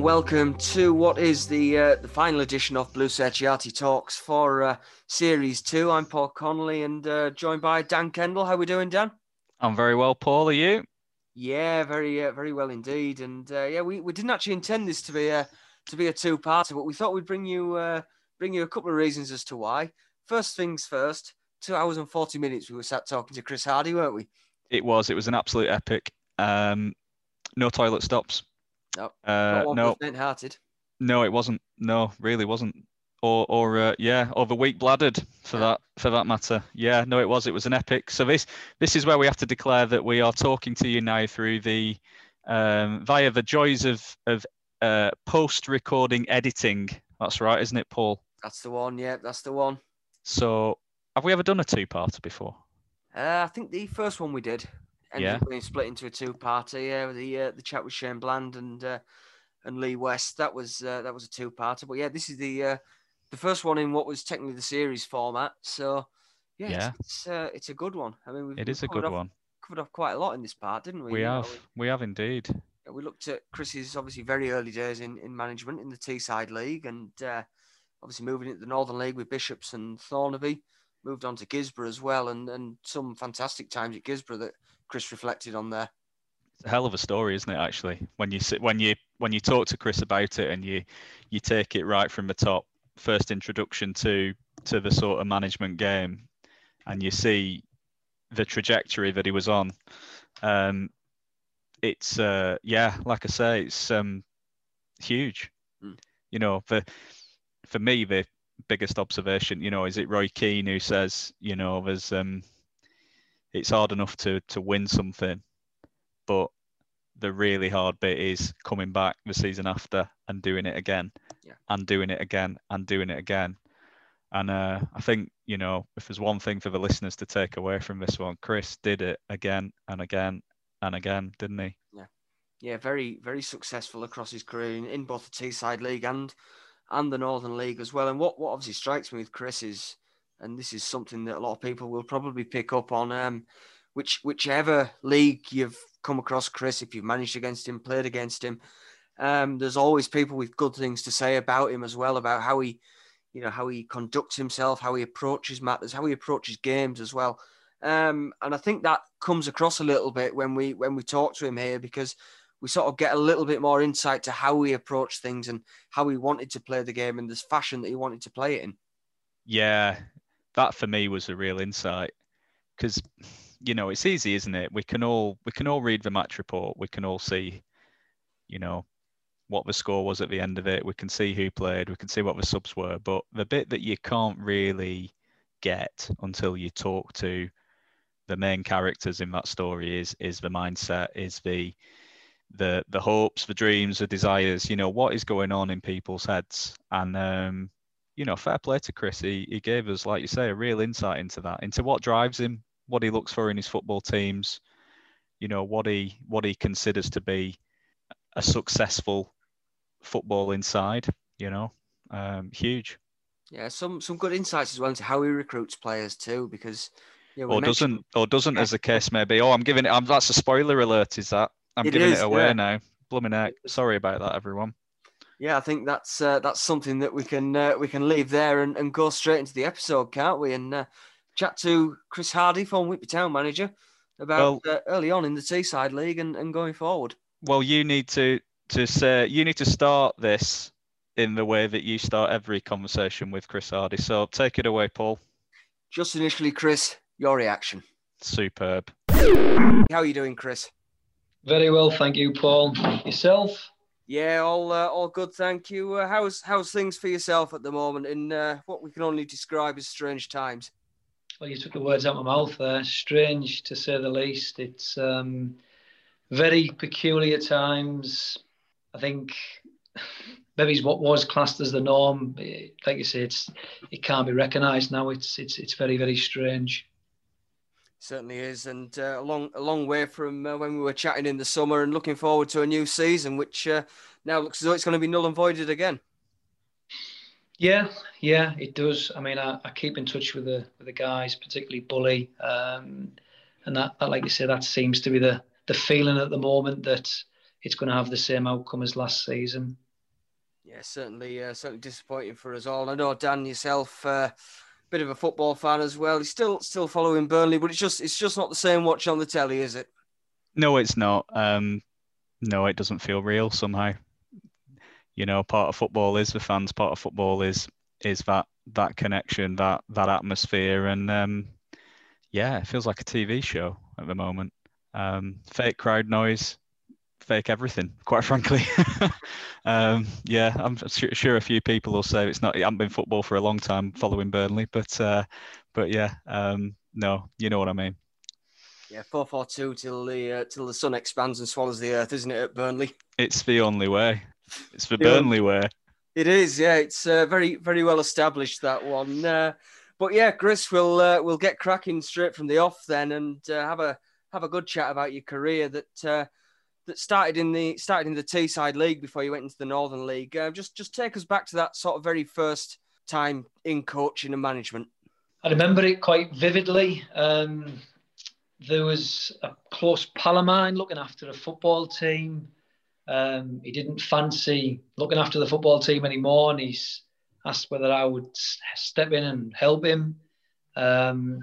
And welcome to what is the uh, the final edition of Blue Cerchiati Talks for uh, Series Two. I'm Paul Connolly and uh, joined by Dan Kendall. How are we doing, Dan? I'm very well, Paul. Are you? Yeah, very uh, very well indeed. And uh, yeah, we, we didn't actually intend this to be a to be a two parter, but we thought we'd bring you uh, bring you a couple of reasons as to why. First things first. Two hours and forty minutes we were sat talking to Chris Hardy, weren't we? It was. It was an absolute epic. Um, no toilet stops. No, Uh, no, hearted. no, it wasn't. No, really wasn't. Or, or uh, yeah, or the weak bladdered for Yeah. that, for that matter. Yeah, no, it was. It was an epic. So this, this is where we have to declare that we are talking to you now through the, um, via the joys of of uh, post-recording editing. That's right, isn't it, Paul? That's the one. Yeah, that's the one. So, have we ever done a two-parter before? Uh, I think the first one we did ended Yeah. up being split into a two-parter. Yeah, the uh, the chat with Shane Bland and uh, and Lee West. That was uh, that was a two-parter. But yeah, this is the uh, the first one in what was technically the series format. So yeah, it's- Yeah. it's uh, it's a good one. I mean, we've, It a covered good off, one. Covered off quite a lot in this part, didn't we? We You know, have, we have indeed. we, we looked at Chris's obviously very early days in, in management in the Teesside League, and uh, obviously moving into the Northern League with Bishops and Thornaby. Moved on to Guisborough as well, and and some fantastic times at Guisborough that Chris reflected on there. It's a hell of a story, isn't it? Actually, when you sit, when you when you talk to Chris about it, and you you take it right from the top, first introduction to to the sort of management game, and you see the trajectory that he was on. Um, it's uh, yeah, like I say, it's um, huge. Mm. You know, for for me, the biggest observation, you know, is it Roy Keane who says, you know, there's um, it's hard enough to to win something, but the really hard bit is coming back the season after and doing it again, Yeah. and doing it again and doing it again. And uh, I think you know if there's one thing for the listeners to take away from this one, Chris did it again and again and again, didn't he? Yeah, yeah, very very successful across his career in, in both the Teesside League and and the Northern League as well. And what what obviously strikes me with Chris is, and this is something that a lot of people will probably pick up on, um, which whichever league you've come across Chris, if you've managed against him, played against him, um, there's always people with good things to say about him as well, about how he, you know, how he conducts himself, how he approaches matters, how he approaches games as well. Um, and I think that comes across a little bit when we when we talk to him here because we sort of get a little bit more insight to how he approached things and how he wanted to play the game and this fashion that he wanted to play it in. Yeah, that for me was a real insight because you know it's easy, isn't it? We can all we can all read the match report. We can all see, you know, what the score was at the end of it. We can see who played. We can see what the subs were. But the bit that you can't really get until you talk to the main characters in that story is is the mindset, is the the the hopes, the dreams, the desires. You know what is going on in people's heads, and um, you know, fair play to Chris. He, he gave us, like you say, a real insight into that, into what drives him, what he looks for in his football teams, you know, what he what he considers to be a successful football inside. You know, um, huge. Yeah, some some good insights as well into how he recruits players too, because yeah, Or mentioned- doesn't, or doesn't, as the case may be. Oh, I'm giving it. I'm, that's a spoiler alert. Is that? I'm It giving is, it away yeah. now. Blooming heck. Sorry about that, everyone. Yeah, I think that's uh, that's something that we can uh, we can leave there and, and go straight into the episode, can't we? And uh, chat to Chris Hardy, former Whitby Town manager, about uh, early on in the Teesside League and, and going forward. Well, you need to to say you need to start this in the way that you start every conversation with Chris Hardy. So take it away, Paul. Just initially, Chris, your reaction. Superb. How are you doing, Chris? Very well, thank you, Paul. Yourself? Yeah, all uh, all good, thank you. Uh, how's how's things for yourself at the moment in uh, what we can only describe as strange times? Well, you took the words out of my mouth there. Strange to say the least. It's um, very peculiar times. I think maybe what was classed as the norm. Like you say, it's it can't be recognised now. It's it's it's very very strange. Certainly is, and uh, a long a long way from uh, when we were chatting in the summer and looking forward to a new season, which uh, now looks as though it's going to be null and voided again. Yeah, yeah, it does. I mean, I, I keep in touch with the with the guys, particularly Bully, um, and that, that, like you say, that seems to be the the feeling at the moment that it's going to have the same outcome as last season. Yeah, certainly, uh, certainly disappointing for us all. I know Dan yourself, uh, bit of a football fan as well. He's still still following Burnley, but it's just it's just not the same watch on the telly, is it? No, it's not. Um, no, it doesn't feel real somehow. You know, part of football is the fans. Part of football is is that that connection, that that atmosphere, and um, yeah, it feels like a TV show at the moment. Um, fake crowd noise, fake everything. Quite frankly, um, yeah, I'm sure a few people will say it's not. I haven't been football for a long time following Burnley, but uh, but yeah, um, no, you know what I mean. Yeah, four four two till the uh, till the sun expands and swallows the earth, isn't it? At Burnley, it's the only way. It's the Burnley way. It is, yeah. It's uh, very very well established that one. Uh, but yeah, Chris, we'll uh, we'll get cracking straight from the off then, and uh, have a have a good chat about your career that uh, that started in the started in the Teesside League before you went into the Northern League. just just take us back to that sort of very first time in coaching and management. I remember it quite vividly. Um, there was a close pal of mine looking after a football team. Um, he didn't fancy looking after the football team anymore, and he's asked whether I would step in and help him, um,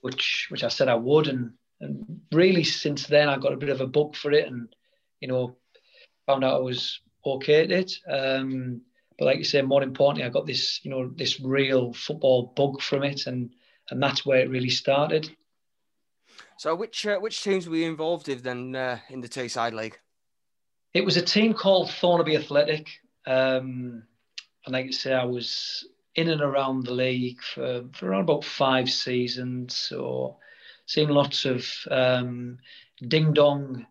which which I said I would, and and really since then I got a bit of a bug for it, and you know found out I was okay at it. Um, but like you say, more importantly, I got this you know this real football bug from it, and and that's where it really started. So, which uh, which teams were you involved with then uh, in the Teesside League? It was a team called Thornaby Athletic, um, and like I say, I was in and around the league for, for around about five seasons. So, seeing lots of um, ding dong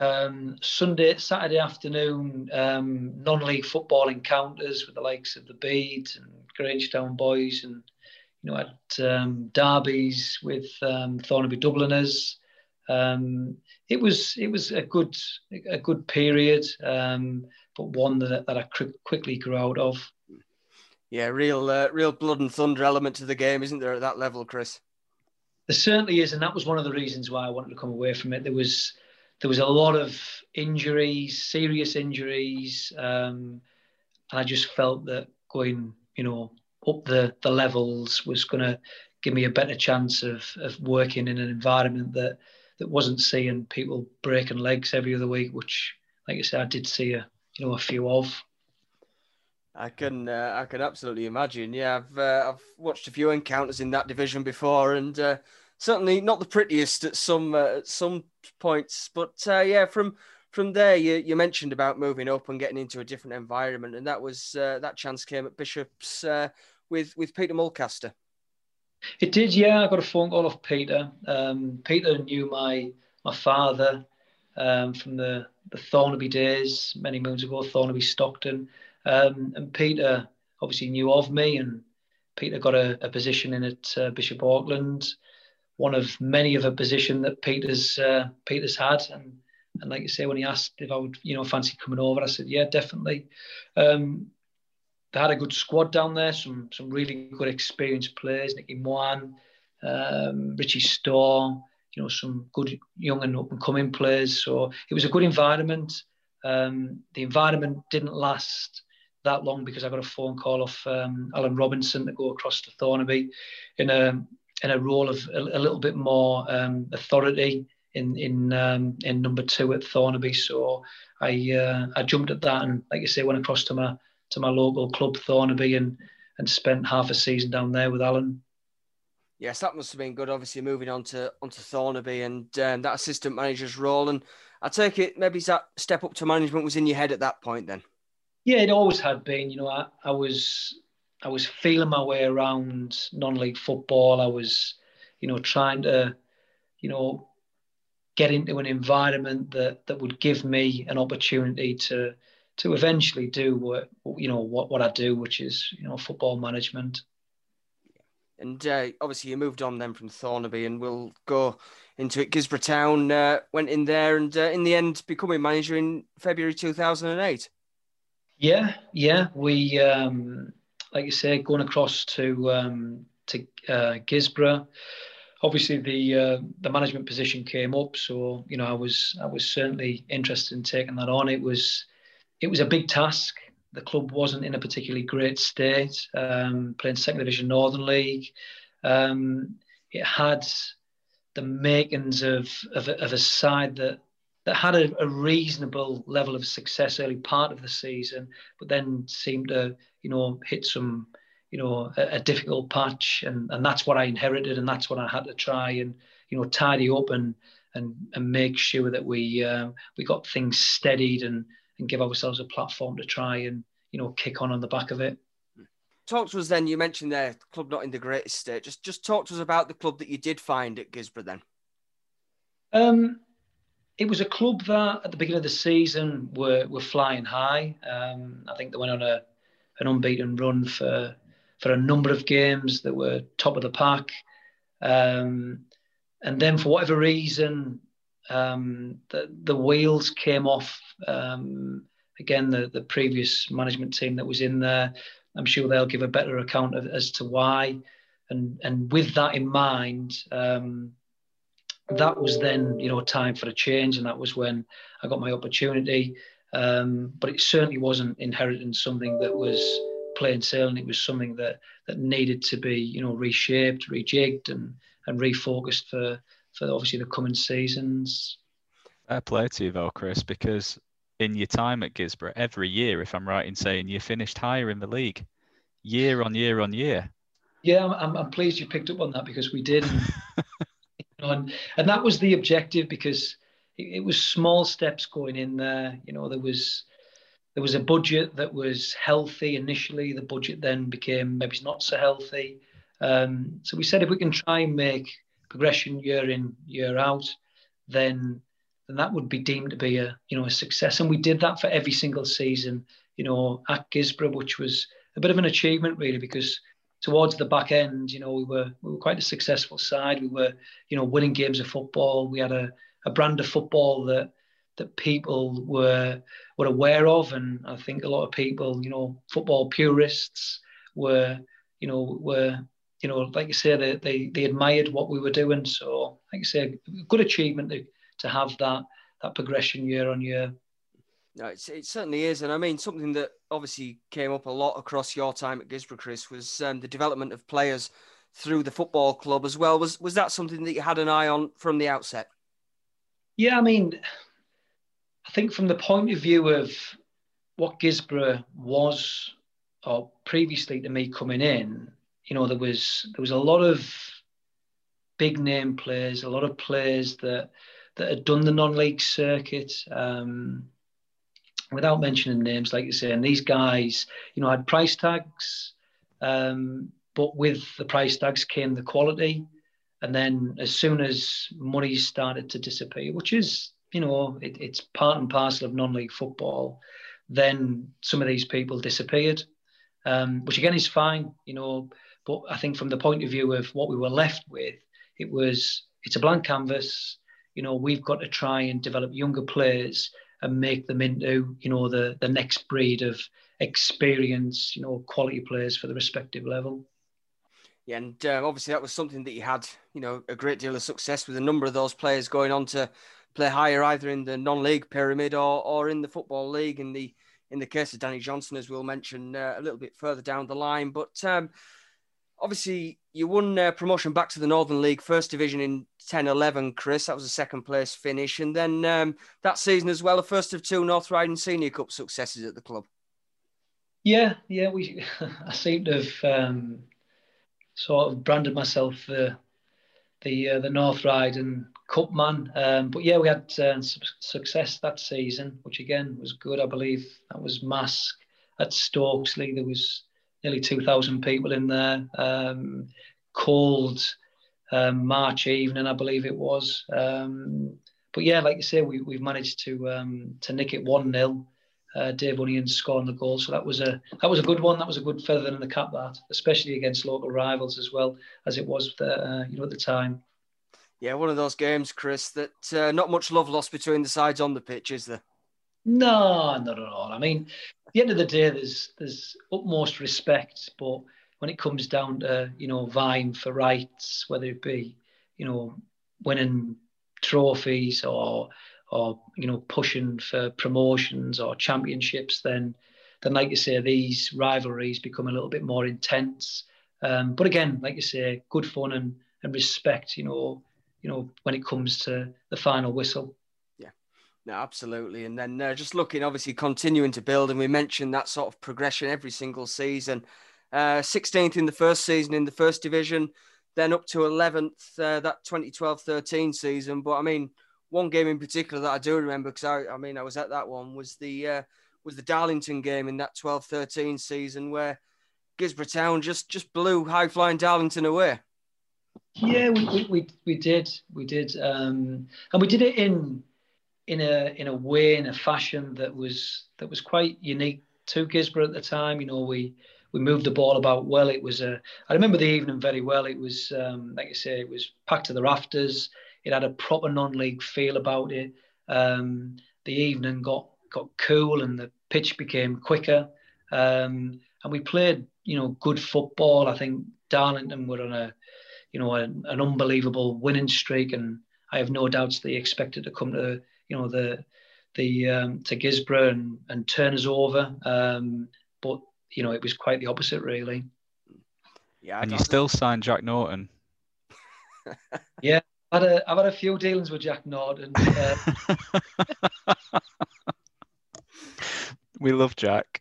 um, Sunday, Saturday afternoon um, non-league football encounters with the likes of the Beads and Grangetown boys and you know, had um, derbies with um, Thornaby Dubliners. Um, it was it was a good a good period, um, but one that, that I quickly grew out of. Yeah, real uh, real blood and thunder element to the game, isn't there at that level, Chris? There certainly is, and that was one of the reasons why I wanted to come away from it. There was there was a lot of injuries, serious injuries, um, and I just felt that going, you know, up the, the levels was going to give me a better chance of, of working in an environment that, that wasn't seeing people breaking legs every other week, which, like I said, I did see a you know a few of. I can uh, I can absolutely imagine. Yeah, I've uh, I've watched a few encounters in that division before, and uh, certainly not the prettiest at some uh, at some points. But uh, yeah, from from there, you, you mentioned about moving up and getting into a different environment, and that was uh, that chance came at Bishops uh, with with Peter Mulcaster. It did, yeah. I got a phone call off Peter. Um, Peter knew my my father um, from the the Thornaby days many moons ago, Thornaby Stockton, um, and Peter obviously knew of me, and Peter got a, a position in at uh, Bishop Auckland, one of many of a position that Peter's uh, Peter's had, and and like you say, when he asked if I would, you know, fancy coming over, I said, yeah, definitely. Um, they had a good squad down there, some some really good experienced players, Nicky Moan, um, Richie Storr, you know, some good young and up and coming players. So it was a good environment. Um, the environment didn't last that long because I got a phone call off um, Alan Robinson to go across to Thornaby in a in a role of a, a little bit more um, authority in in um, in number two at Thornaby. So I uh, I jumped at that and like I say went across to my to my local club Thornaby and and spent half a season down there with Alan. Yes, that must have been good. Obviously, moving on to onto Thornaby and um, that assistant manager's role, and I take it maybe that step up to management was in your head at that point. Then, yeah, it always had been. You know, I, I was I was feeling my way around non-league football. I was, you know, trying to, you know, get into an environment that that would give me an opportunity to to eventually do what you know what, what I do, which is you know football management. And uh, obviously, you moved on then from Thornaby, and we'll go into it. Guisborough Town uh, went in there, and uh, in the end, becoming manager in February two thousand and eight. Yeah, yeah, we um, like you say, going across to um, to uh, Guisborough obviously the uh, the management position came up, so you know I was I was certainly interested in taking that on. It was it was a big task. The club wasn't in a particularly great state, um, playing second division Northern League. Um, it had the makings of of of a side that that had a, a, reasonable level of success early part of the season, but then seemed to you know hit some you know a, a, difficult patch, and and that's what I inherited, and that's what I had to try and you know tidy up and and and make sure that we uh, we got things steadied and and give ourselves a platform to try and you know kick on on the back of it. Talk to us then. You mentioned the club not in the greatest state. Just just talk to us about the club that you did find at Guisborough then. Um, it was a club that at the beginning of the season were were flying high. Um, I think they went on a an unbeaten run for for a number of games that were top of the pack. Um, and then for whatever reason, um, the, the wheels came off. Um, again, the, the previous management team that was in there, I'm sure they'll give a better account of, as to why. And, and with that in mind, um, that was then, you know, time for a change. And that was when I got my opportunity. Um, but it certainly wasn't inheriting something that was plain sailing. It was something that that needed to be, you know, reshaped, rejigged, and and refocused for for obviously the coming seasons. Fair play to you though, Chris, because in your time at Guisborough, every year, if I'm right in saying, you finished higher in the league, year on year on year. Yeah, I'm, I'm pleased you picked up on that because we did, and, and that was the objective because it, it was small steps going in there. You know, there was there was a budget that was healthy initially. The budget then became maybe not so healthy. Um, so we said if we can try and make progression year in year out, then then that would be deemed to be a you know a success. And we did that for every single season. You know at Guisborough, which was a bit of an achievement really because towards the back end, you know, we were we were quite a successful side. We were, you know, winning games of football. We had a, a brand of football that that people were were aware of, and I think a lot of people, you know, football purists were, you know, were you know, like you say, they, they, they admired what we were doing. So, like you say, a good achievement to, to have that that progression year on year. No, it certainly is, and I mean something that obviously came up a lot across your time at Guisborough, Chris, was um, the development of players through the football club as well. Was was that something that you had an eye on from the outset? Yeah, I mean, I think from the point of view of what Guisborough was, or previously to me coming in, you know, there was there was a lot of big name players, a lot of players that that had done the non-league circuit. Um, without mentioning names, like you say, and these guys, you know, had price tags, um, but with the price tags came the quality. And then as soon as money started to disappear, which is you know, it, it's part and parcel of non-league football. Then some of these people disappeared, um, which again is fine, you know. But I think from the point of view of what we were left with, it was it's a blank canvas. You know, we've got to try and develop younger players and make them into, you know, the the next breed of experience, you know, quality players for the respective level. Yeah, and uh, obviously that was something that you had, you know, a great deal of success with a number of those players going on to play higher either in the non-league pyramid or, or in the football league in the in the case of Danny Johnson as we'll mention uh, a little bit further down the line but um, obviously you won uh, promotion back to the Northern League first division in 10-11 Chris that was a second place finish and then um, that season as well a first of two North Riding Senior Cup successes at the club yeah yeah we I seem to have um, sort of branded myself the the uh, the North Riding cup man. Um, but yeah, we had uh, success that season, which again was good. I believe that was Marske at Stokesley. There was nearly 2,000 people in there. Um, cold um, March evening, I believe it was. Um, but yeah, like you say, we, we've managed to um, to nick it one 0 uh, Dave Onion scoring the goal, so that was a that was a good one. That was a good feather in the cap. That, especially against local rivals as well as it was, the, uh, you know, at the time. Yeah, one of those games, Chris, that uh, not much love lost between the sides on the pitch, is there? No, not at all. I mean, at the end of the day, there's there's utmost respect, but when it comes down to you know vying for rights, whether it be you know, winning trophies or or you know pushing for promotions or championships, then then like you say, these rivalries become a little bit more intense. Um, but again, like you say, good fun and, and respect. You know, you know when it comes to the final whistle. No, absolutely. And then uh, just looking, obviously continuing to build, and we mentioned that sort of progression every single season. Uh, 16th in the first season in the first division, then up to 11th uh, that 2012-13 season. But I mean, one game in particular that I do remember because I, I mean I was at that one was the uh, was the Darlington game in that 12-13 season where Guisborough Town just just blew high flying Darlington away. Yeah, we, we, we, we did we did, um, and we did it in in a in a way in a fashion that was that was quite unique to Guisborough at the time. You know, we we moved the ball about well. It was a I remember the evening very well. It was um, like I say, it was packed to the rafters. It had a proper non-league feel about it. Um, the evening got got cool and the pitch became quicker. Um, and we played, you know, good football. I think Darlington were on a, you know, an, an unbelievable winning streak, and I have no doubts they expected to come to, you know, the the um, to Guisborough and, and turn us over. Um, but you know, it was quite the opposite, really. Yeah, and you still signed Jack Norton. yeah, I've had a, I've had a few dealings with Jack Norton. Uh, we love Jack.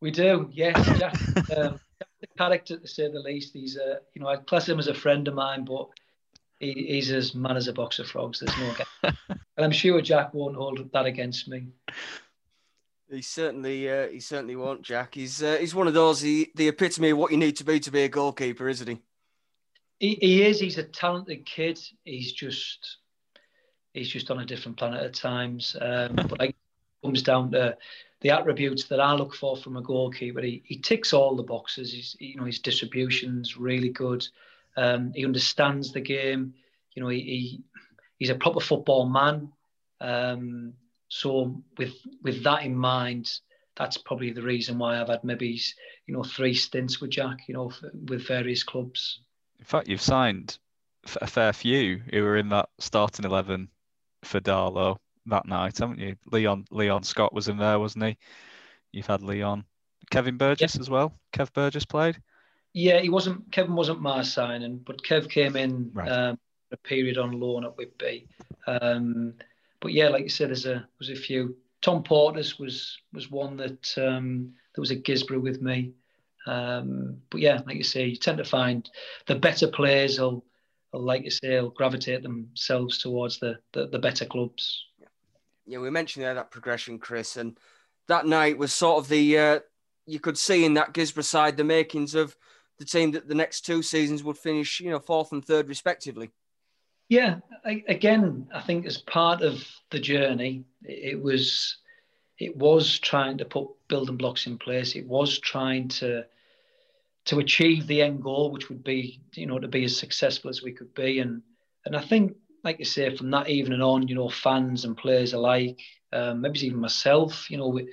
We do, yes. Jack, um, the character to say the least. He's, uh, you know, I class him as a friend of mine, but he, he's as mad as a box of frogs. There's no, and I'm sure Jack won't hold that against me. He certainly, uh, he certainly won't, Jack. He's, uh, he's one of those. He, the epitome of what you need to be to be a goalkeeper, isn't he? He, he is. He's a talented kid. He's just, he's just on a different planet at times. Um, but it comes down to the attributes that I look for from a goalkeeper. He, he ticks all the boxes. He's, you know, his distribution's really good. Um, he understands the game. You know, he, he he's a proper football man. Um, so with with that in mind, that's probably the reason why I've had maybe you know three stints with Jack. You know, with various clubs. In fact, you've signed a fair few who were in that starting eleven for Darlo that night, haven't you? Leon Leon Scott was in there, wasn't he? You've had Leon, Kevin Burgess as well. Kev Burgess played. Yeah, he wasn't. Kevin wasn't my signing, but Kev came in right. um, a period on loan at Whitby. Um, but yeah, like you said, there's a was a few. Tom Portis was was one that um, that was at Guisborough with me. Um, but yeah, like you say, you tend to find the better players will, will like you say, will gravitate themselves towards the, the, the better clubs yeah, we mentioned there that progression, Chris, and that night was sort of the uh, you could see in that Guisborough side the makings of the team that the next two seasons would finish, you know, fourth and third respectively. Yeah, I, again, I think as part of the journey, it was it was trying to put building blocks in place. It was trying to to achieve the end goal, which would be, you know, to be as successful as we could be. And and I think like you say, from that evening on, you know, fans and players alike, um, maybe even myself, you know, we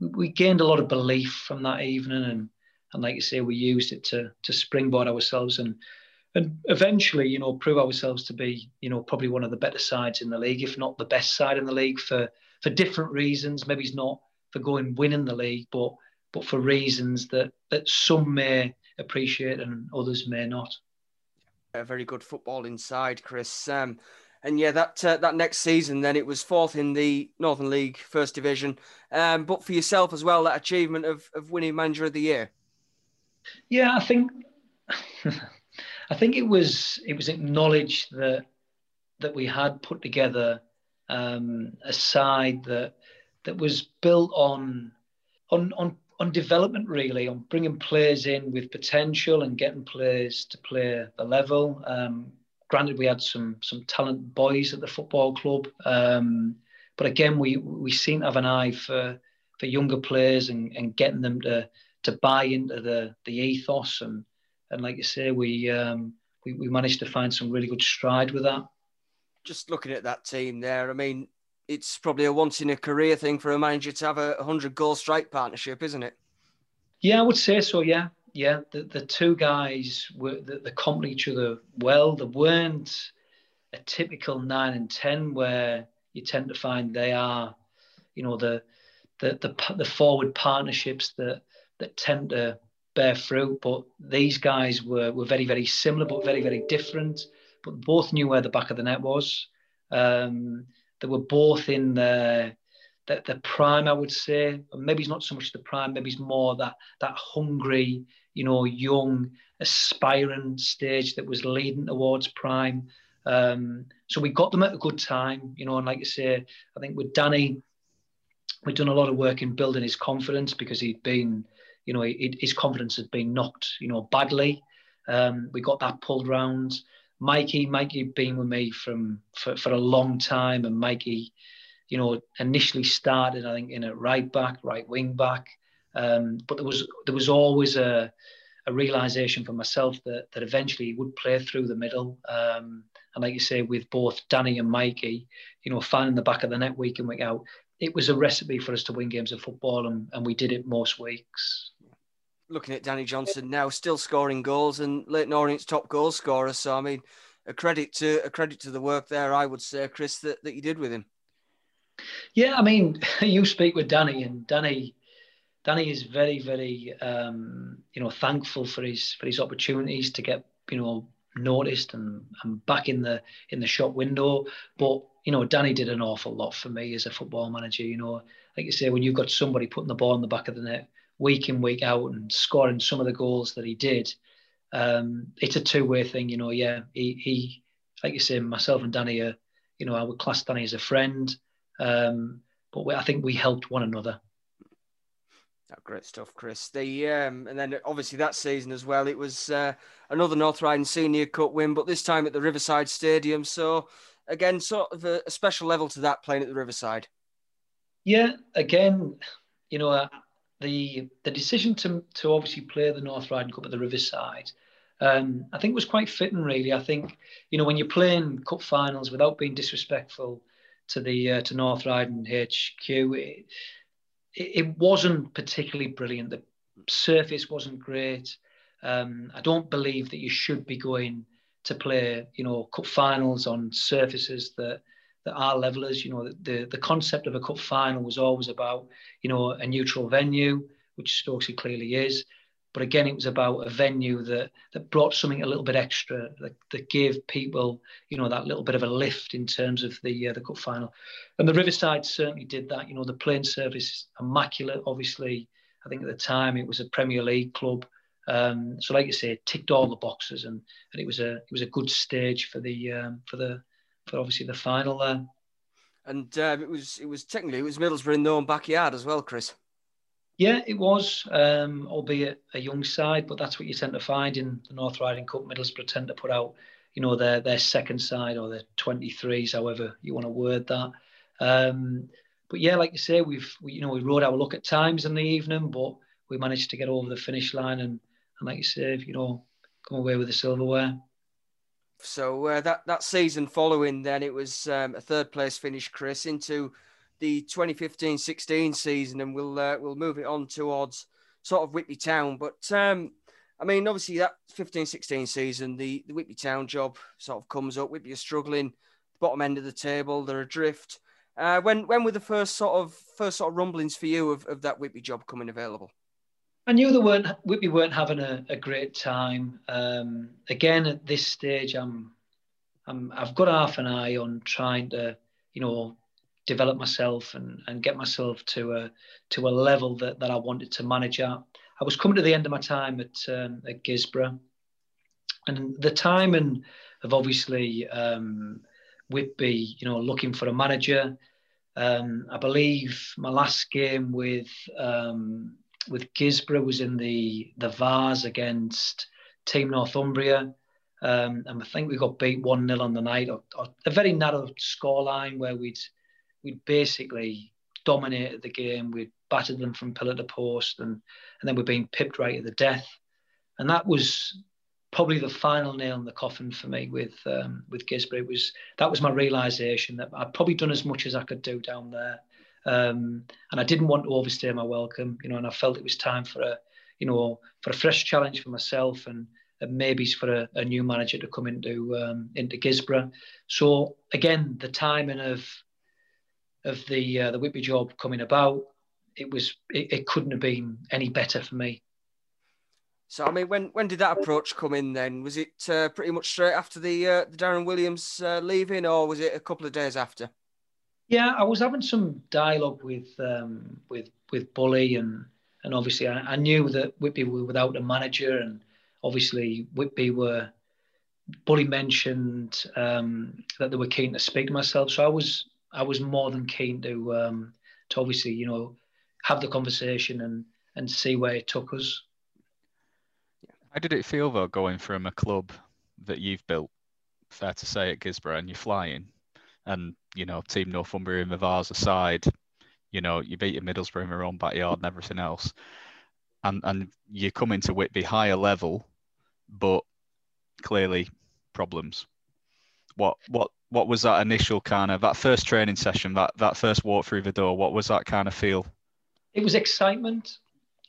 we gained a lot of belief from that evening, and and like you say, we used it to to springboard ourselves and and eventually, you know, prove ourselves to be, you know, probably one of the better sides in the league, if not the best side in the league for for different reasons. Maybe it's not for going winning the league, but but for reasons that that some may appreciate and others may not a very good football inside, Chris. Um, and yeah, that uh, that next season, then it was fourth in the Northern League First Division. Um, but for yourself as well, that achievement of, of winning Manager of the Year. Yeah, I think I think it was it was acknowledged that that we had put together um, a side that that was built on on on on development really on bringing players in with potential and getting players to play the level. Um, granted we had some some talent boys at the football club um, but again we we seem to have an eye for for younger players and, and getting them to to buy into the the ethos and and like you say we um, we, we managed to find some really good stride with that just looking at that team there i mean it's probably a once in a career thing for a manager to have a 100 goal strike partnership, isn't it? Yeah, I would say so. Yeah, yeah, the, the two guys were they, they complement each other well. They weren't a typical nine and ten where you tend to find they are, you know, the the the, the forward partnerships that that tend to bear fruit. But these guys were were very very similar, but very very different. But both knew where the back of the net was. Um, they were both in the, the the prime, I would say. Maybe it's not so much the prime. Maybe it's more that that hungry, you know, young, aspiring stage that was leading towards prime. Um, so we got them at a good time, you know, and like I say, I think with Danny, we've done a lot of work in building his confidence because he'd been, you know, he, his confidence had been knocked, you know, badly. Um, we got that pulled round. Mikey, Mikey had been with me from for, for a long time, and Mikey, you know, initially started I think in a right back, right wing back, um, but there was there was always a, a realization for myself that that eventually he would play through the middle. Um, and like you say, with both Danny and Mikey, you know, finding the back of the net week in week out, it was a recipe for us to win games of football, and, and we did it most weeks. Looking at Danny Johnson now, still scoring goals and Leyton Orient's top goal scorer. So I mean, a credit to a credit to the work there, I would say, Chris, that, that you did with him. Yeah, I mean, you speak with Danny, and Danny Danny is very, very, um, you know, thankful for his for his opportunities to get, you know, noticed and, and back in the in the shop window. But you know, Danny did an awful lot for me as a football manager. You know, like you say, when you've got somebody putting the ball in the back of the net week in week out and scoring some of the goals that he did, um, it's a two way thing. You know, yeah, he he, like you say, myself and Danny are, you know, I would class Danny as a friend. Um, but we, I think we helped one another. Oh, great stuff, Chris. The um, and then obviously that season as well, it was uh, another North Riding Senior Cup win, but this time at the Riverside Stadium. So again, sort of a, a special level to that playing at the Riverside. Yeah, again, you know, the the decision to to obviously play the North Riding Cup at the Riverside, um, I think was quite fitting. Really, I think you know when you're playing cup finals without being disrespectful to the uh, to North Riding HQ. It, it wasn't particularly brilliant. The surface wasn't great. Um, I don't believe that you should be going to play, you know, cup finals on surfaces that that are levelers. You know, the the concept of a cup final was always about, you know, a neutral venue, which Stokesley clearly is. But again, it was about a venue that that brought something a little bit extra, that, that gave people, you know, that little bit of a lift in terms of the uh, the cup final. And the Riverside certainly did that. You know, the plane service immaculate. Obviously, I think at the time it was a Premier League club. Um, so, like you say, it ticked all the boxes, and, and it was a it was a good stage for the um, for the for obviously the final there. And um, it was it was technically it was Middlesbrough in their own backyard as well, Chris. Yeah, it was, um, albeit a young side, but that's what you tend to find in the North Riding Cup. Middlesbrough tend to put out, you know, their their second side or their 23s, however you want to word that. Um, but yeah, like you say, we've we, you know we rode our luck at times in the evening, but we managed to get over the finish line and, and like you say, you know, come away with the silverware. So uh, that that season following, then it was um, a third place finish, Chris, into the 2015-16 season, and we'll uh, we'll move it on towards sort of Whitby Town. But um, I mean, obviously that 15-16 season, the the Whitby Town job sort of comes up. Whitby are struggling, bottom end of the table, they're adrift. Uh, when when were the first sort of first sort of rumblings for you of, of that Whitby job coming available? I knew they weren't Whitby weren't having a, a great time. Um, again, at this stage, I'm, I'm I've got half an eye on trying to, you know, develop myself and, and get myself to a to a level that, that I wanted to manage at. I was coming to the end of my time at um, at Guisborough, and the timing of obviously um, Whitby, you know, looking for a manager. Um, I believe my last game with um, with Guisborough was in the the Vase against Team Northumbria. Um, and I think we got beat 1 0 on the night, or, or a very narrow scoreline where we'd we'd basically dominated the game. We'd battered them from pillar to post, and and then we're being pipped right at the death. And that was probably the final nail in the coffin for me with um, with Guisborough. It was that was my realization that I'd probably done as much as I could do down there, um, and I didn't want to overstay my welcome, you know. And I felt it was time for a you know, for a fresh challenge for myself and, and maybe for a, a, new manager to come into um, into Guisborough. So again, the timing of of the uh, the Whitby job coming about, it was it, it couldn't have been any better for me. So I mean, when when did that approach come in? Then was it uh, pretty much straight after the uh, the Darren Williams uh, leaving, or was it a couple of days after? Yeah, I was having some dialogue with um, with with Bully, and and obviously I, I, knew that Whitby were without a manager, and obviously Whitby were. Bully mentioned um, that they were keen to speak to myself, so I was I was more than keen to um, to obviously you know have the conversation and and see where it took us. How did it feel though going from a club that you've built, fair to say, at Guisborough, and you're flying, and you know Team Northumbria and the Vase aside, you know you beat your Middlesbrough in your own backyard and everything else, and and you come into Whitby higher level, but clearly problems. What what what was that initial kind of that first training session, that that first walk through the door? What was that kind of feel? It was excitement.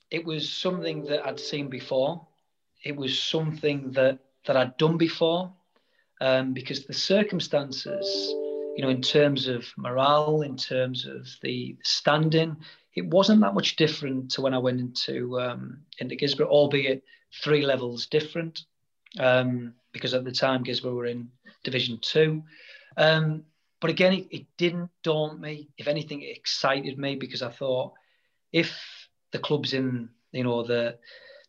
It was something that I'd seen before. It was something that that I'd done before, um, because the circumstances, you know, in terms of morale, in terms of the standing, it wasn't that much different to when I went into um, into Guisborough, albeit three levels different. Um, because at the time Guisborough were in Division Two. Um, but again, it, it, didn't daunt me. If anything, it excited me because I thought if the club's in, you know, the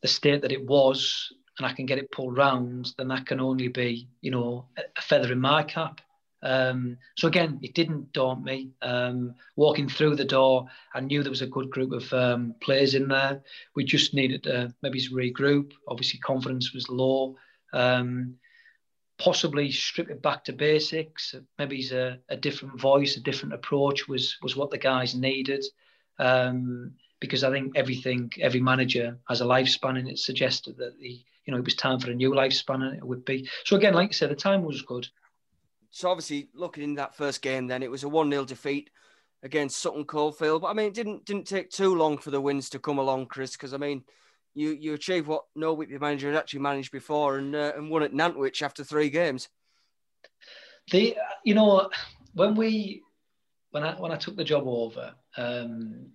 the state that it was, and I can get it pulled round, then that can only be, you know, a feather in my cap. Um, so again, it didn't daunt me. Um, walking through the door, I knew there was a good group of um, players in there. We just needed to maybe regroup. Obviously, confidence was low. Um, possibly strip it back to basics. Maybe a, a different voice, a different approach was was what the guys needed. Um, because I think everything, every manager has a lifespan, and it suggested that the you know it was time for a new lifespan, and it would be. So again, like you said, the time was good. So obviously, looking in that first game, then it was a one 0 defeat against Sutton Coldfield. But I mean, it didn't didn't take too long for the wins to come along, Chris. Because I mean, you you achieved what no Whitby manager had actually managed before, and uh, and won at Nantwich after three games. The you know when we when I when I took the job over, um,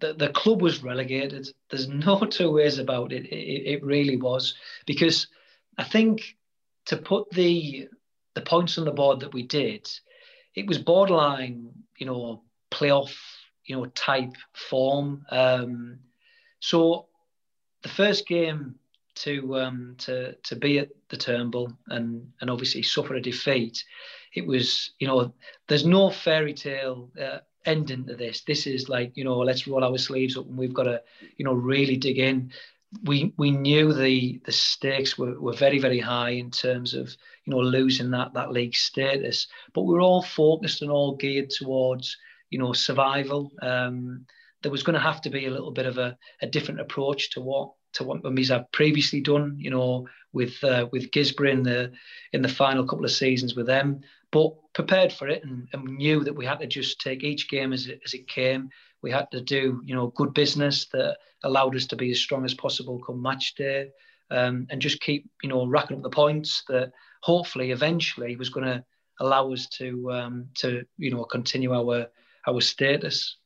the the club was relegated. There's no two ways about it. It, it really was because I think to put the the points on the board that we did, it was borderline, you know, playoff, you know, type form. Um, so the first game to um, to to be at the Turnbull and and obviously suffer a defeat, it was you know there's no fairy tale uh, ending to this. This is like you know let's roll our sleeves up and we've got to you know really dig in. We we knew the the stakes were, were very very high in terms of you know losing that that league status, but we were all focused and all geared towards you know survival. Um, there was going to have to be a little bit of a, a different approach to what to what Mummies have previously done, you know, with uh, with Guisborough in the in the final couple of seasons with them, but prepared for it and, and knew that we had to just take each game as it, as it came. We had to do, you know, good business that allowed us to be as strong as possible come match day, um, and just keep, you know, racking up the points that hopefully eventually was going to allow us to um, to you know continue our our status.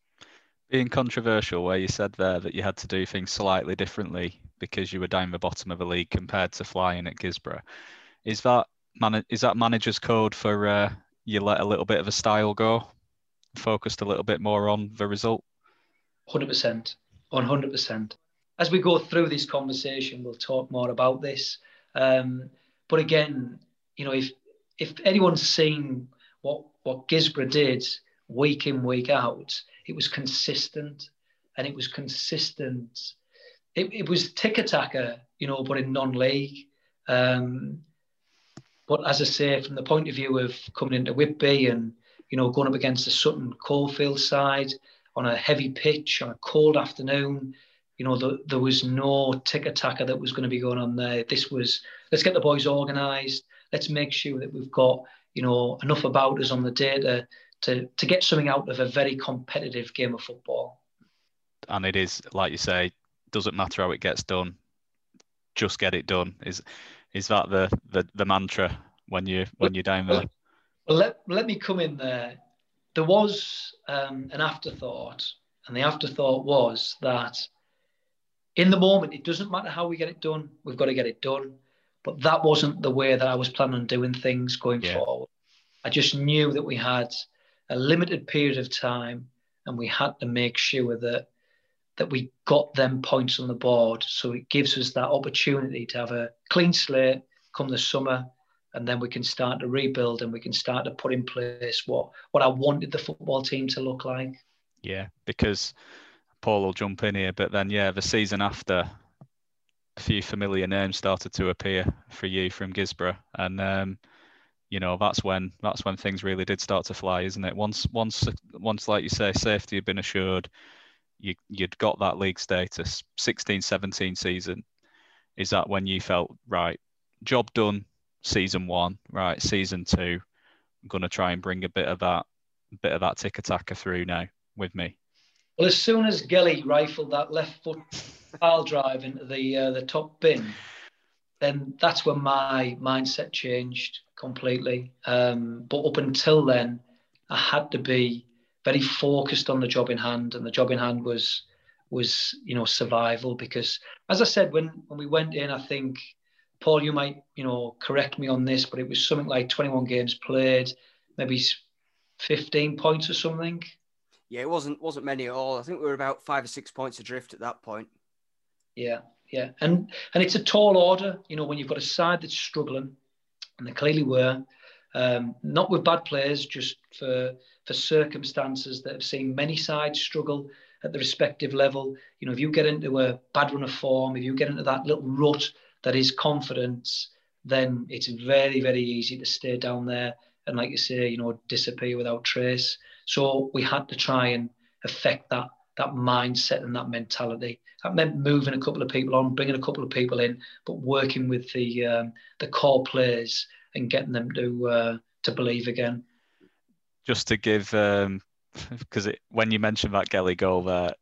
Being controversial where you said there that you had to do things slightly differently because you were down the bottom of the league compared to flying at Guisborough Is that man- is that manager's code for uh, you let a little bit of a style go, focused a little bit more on the result? Hundred percent, one hundred percent. As we go through this conversation, we'll talk more about this. Um, but again, you know, if if anyone's seen what what Guisborough did week in week out, it was consistent, and it was consistent. It, it was tiki-taka, you know, but in non-league. Um, but as I say, from the point of view of coming into Whitby and you know going up against the Sutton Coldfield side on a heavy pitch on a cold afternoon, you know the, there was no tiki-taka that was going to be going on there. This was let's get the boys organised. Let's make sure that we've got you know enough about us on the day to to to get something out of a very competitive game of football. And it is, like you say, doesn't matter how it gets done, just get it done. Is is that the the, the mantra when you when you're down there? Well, let let me come in there. There was um, an afterthought, and the afterthought was that in the moment, it doesn't matter how we get it done. We've got to get it done. But that wasn't the way that I was planning on doing things going yeah. forward. I just knew that we had a limited period of time, and we had to make sure that that we got them points on the board. So it gives us that opportunity to have a clean slate come the summer, and then we can start to rebuild and we can start to put in place what what I wanted the football team to look like. Yeah, because Paul will jump in here, but then yeah, the season after, a few familiar names started to appear for you from Guisborough, and um, you know that's when that's when things really did start to fly, isn't it? Once once once like you say, safety had been assured, you you'd got that league status. 16-17 season, is that when you felt right? Job done. Season one, right? Season two, I'm going to try and bring a bit of that bit of that tiki-taka through now with me. Well, as soon as Gelly rifled that left foot pile drive into the uh, the top bin, then that's when my mindset changed completely. Um, but up until then, I had to be very focused on the job in hand, and the job in hand was was you know survival because, as I said, when when we went in, I think Paul, you might you know correct me on this, but it was something like 21 games played, maybe 15 points or something. Yeah, it wasn't wasn't many at all. I think we were about five or six points adrift at that point. Yeah, yeah, and and it's a tall order. You know, when you've got a side that's struggling, and they clearly were, um, not with bad players, just for for circumstances that have seen many sides struggle at the respective level. You know, if you get into a bad run of form, if you get into that little rut that is confidence, then it's very very easy to stay down there and, like you say, you know, disappear without trace. So we had to try and affect that that mindset and that mentality. That meant moving a couple of people on, bringing a couple of people in, but working with the um, the core players and getting them to uh, to believe again. Just to give, because um, when you mentioned that Gelly goal there,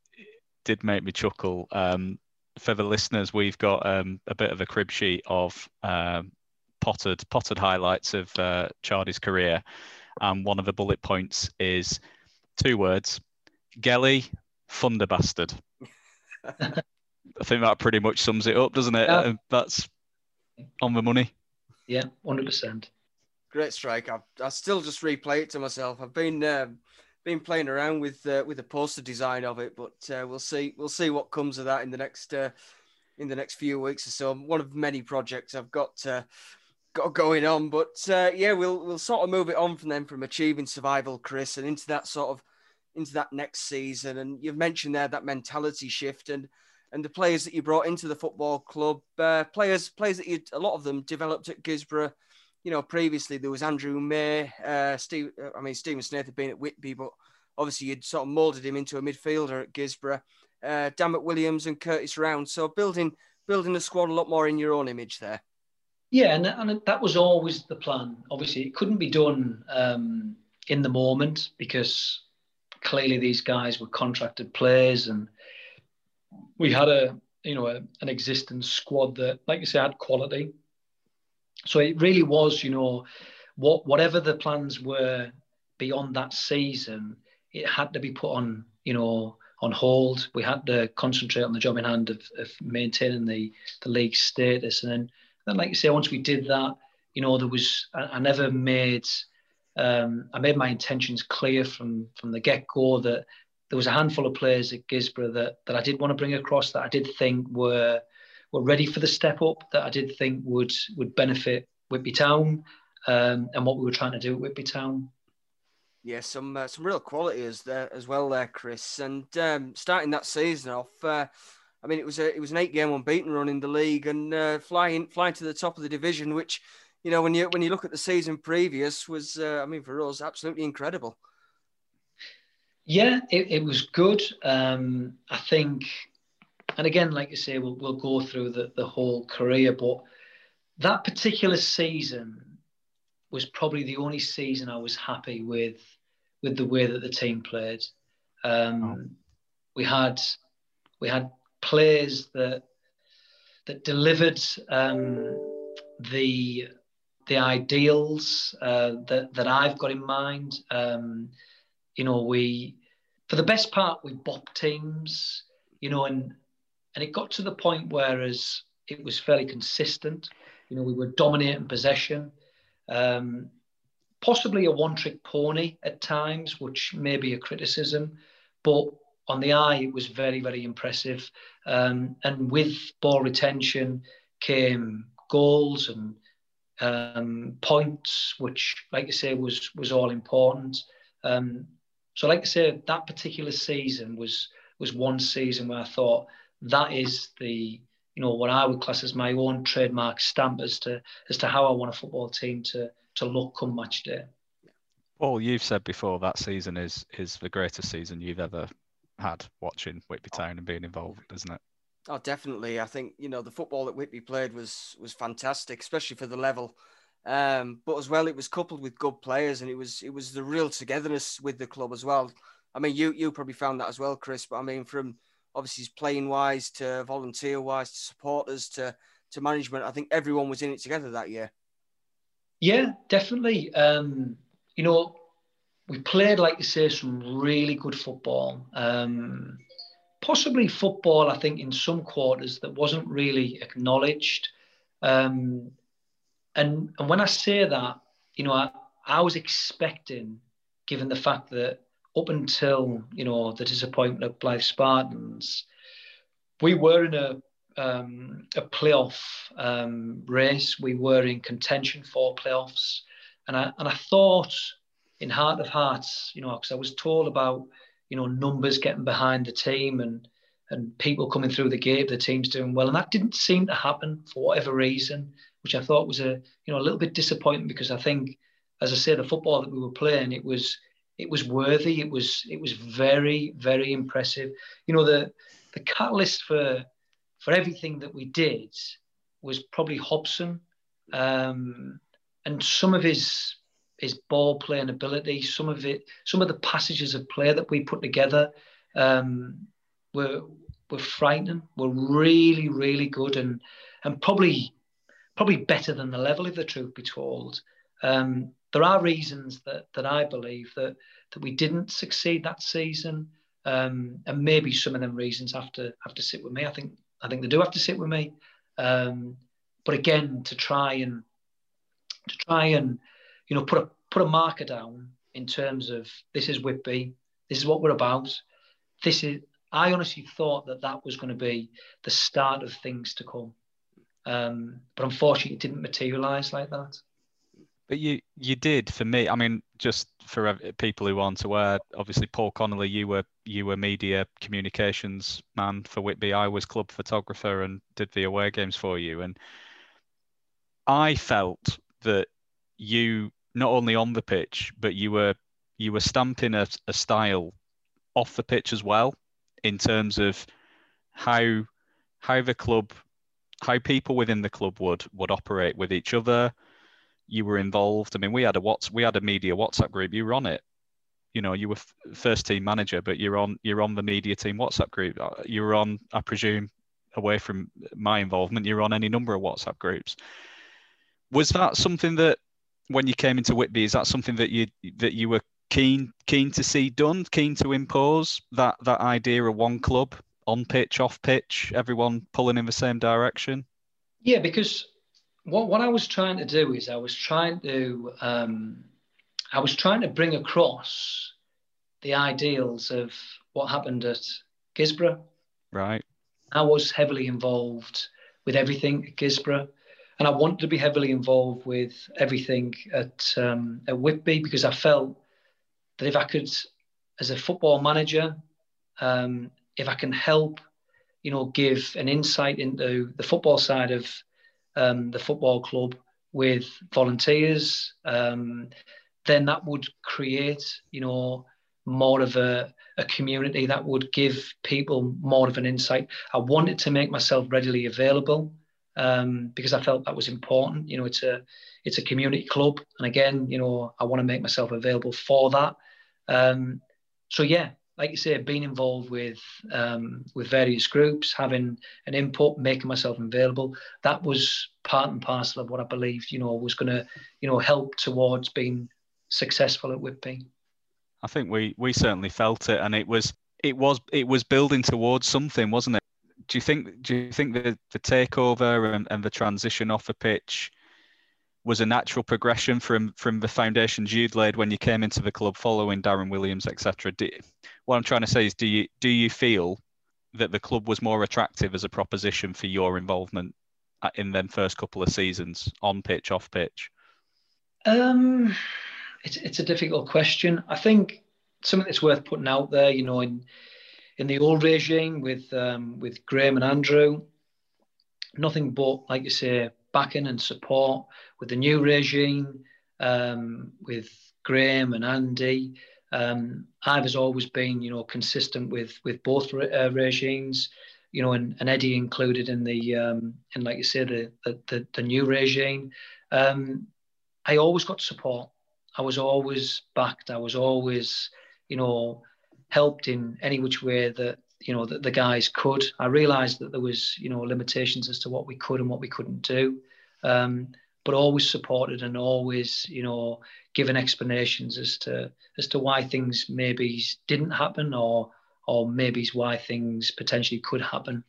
did make me chuckle. Um, for the listeners, we've got um, a bit of a crib sheet of um, potted potted highlights of uh, Chardy's career, and one of the bullet points is two words: Gelly, thunder bastard. I think that pretty much sums it up, doesn't it? Yeah. That's on the money. Yeah, hundred percent. Great strike. I, I still just replay it to myself. I've been um, been playing around with uh, with the poster design of it, but uh, we'll see we'll see what comes of that in the next uh, in the next few weeks or so. One of many projects I've got uh, got going on. But uh, yeah, we'll we'll sort of move it on from them from achieving survival, Chris, and into that sort of into that next season. And you've mentioned there that mentality shift and and the players that you brought into the football club, uh, players players that you a lot of them developed at Guisborough. You know, previously there was Andrew May, uh, Steve. Uh, I mean, Stephen Snaith had been at Whitby, but obviously you'd sort of moulded him into a midfielder at Guisborough. Uh, Dammit Williams and Curtis Round. So building building a squad a lot more in your own image there. Yeah, and, and that was always the plan. Obviously, it couldn't be done um, in the moment because clearly these guys were contracted players, and we had a you know a, an existing squad that, like you say, had quality. So it really was, you know, what whatever the plans were beyond that season, it had to be put on, you know, on hold. We had to concentrate on the job in hand of, of maintaining the the league status, and then then, like you say, once we did that, you know, there was I, I never made um, I made my intentions clear from from the get go that there was a handful of players at Guisborough that that I did want to bring across that I did think were were ready for the step up that I did think would would benefit Whitby Town um, and what we were trying to do at Whitby Town. Yeah, some uh, some real quality as there as well there, Chris. And um, starting that season off, uh, I mean, it was a it was an eight game unbeaten run in the league and uh, flying flying to the top of the division, which you know when you when you look at the season previous was uh, I mean for us absolutely incredible. Yeah, it, it was good. Um, I think, and again, like you say, we'll we'll go through the the whole career, but that particular season was probably the only season I was happy with with the way that the team played. Um, oh. We had we had players that that delivered um, the the ideals uh, that that I've got in mind. Um, you know, we for the best part we bop teams. You know, and and it got to the point where as it was fairly consistent. You know, we were dominating possession. Um, possibly a one-trick pony at times, which may be a criticism, but on the eye it was very, very impressive. Um, and with ball retention came goals and um, points, which, like I say, was was all important. Um, so, like I say, that particular season was was one season where I thought that is the you know what I would class as my own trademark stamp as to as to how I want a football team to to look come match day. Paul, you've said before that season is is the greatest season you've ever had watching Whitby Town and being involved, isn't it? Oh, definitely. I think you know the football that Whitby played was was fantastic, especially for the level. Um, but as well, it was coupled with good players, and it was it was the real togetherness with the club as well. I mean, you you probably found that as well, Chris. But I mean, from obviously playing wise to volunteer wise to supporters to to management, I think everyone was in it together that year. Yeah, definitely. Um, you know, we played, like you say, some really good football. Um, possibly football, I think, in some quarters that wasn't really acknowledged. Um, and and when I say that, you know, I, I was expecting, given the fact that up until you know the disappointment of Blyth Spartans, we were in a um, a playoff um, race. We were in contention for playoffs, and I and I thought, in heart of hearts, you know, because I was told about you know numbers getting behind the team and and people coming through the gate, the team's doing well, and that didn't seem to happen for whatever reason, which I thought was a you know a little bit disappointing because I think, as I say, the football that we were playing, it was it was worthy. It was it was very very impressive. You know the the catalyst for for everything that we did was probably Hobson, um, and some of his his ball playing ability, some of it, some of the passages of play that we put together um, were were frightening. Were really really good and and probably probably better than the level, if the truth be told. Um, there are reasons that that I believe that that we didn't succeed that season, um, and maybe some of them reasons have to have to sit with me. I think I think they do have to sit with me. Um, but again, to try and to try and you know put a put a marker down in terms of this is Whitby, this is what we're about. This is I honestly thought that that was going to be the start of things to come, um, but unfortunately, it didn't materialise like that. But you you did for me. I mean, just for people who aren't aware, obviously Paul Connolly, you were you were media communications man for Whitby. I was club photographer and did the away games for you. And I felt that you not only on the pitch, but you were you were stamping a, a style off the pitch as well, in terms of how how the club how people within the club would would operate with each other. You were involved. I mean, we had a what's we had a media WhatsApp group. You were on it you know you were first team manager but you're on you're on the media team whatsapp group uh, you were on i presume away from my involvement you're on any number of whatsapp groups was that something that when you came into whitby is that something that you that you were keen keen to see done keen to impose that that idea of one club on pitch off pitch everyone pulling in the same direction yeah because what, what i was trying to do is i was trying to um, I was trying to bring across the ideals of what happened at Guisborough. Right. I was heavily involved with everything at Guisborough, and I wanted to be heavily involved with everything at um, at Whitby because I felt that if I could, as a football manager, um, if I can help, you know, give an insight into the football side of um, the football club with volunteers, um, then that would create, you know, more of a, a community that would give people more of an insight. I wanted to make myself readily available um, because I felt that was important. You know, it's a it's a community club, and again, you know, I want to make myself available for that. Um, so yeah, like you say, being involved with um, with various groups, having an input, making myself available, that was part and parcel of what I believed, you know, was going to, you know, help towards being successful at Whitby. I think we we certainly felt it, and it was it was it was building towards something, wasn't it? Do you think do you think the the takeover and, and the transition off the pitch was a natural progression from from the foundations you'd laid when you came into the club following Darren Williams, etc. What I'm trying to say is, do you do you feel that the club was more attractive as a proposition for your involvement in them first couple of seasons, on pitch, off pitch? Um, it's it's a difficult question. I think something that's worth putting out there. You know, in in the old regime with um, with Graham and Andrew, nothing but like you say, backing and support. With the new regime, um, with Graham and Andy, um, I've always been, you know, consistent with with both uh, regimes. You know, and, and Eddie included in the um, in like you say the the, the, new regime. Um, I always got support. I was always backed. I was always, you know, helped in any which way that you know that the guys could. I realised that there was you know limitations as to what we could and what we couldn't do, um, but always supported and always you know given explanations as to as to why things maybe didn't happen or or maybe why things potentially could happen.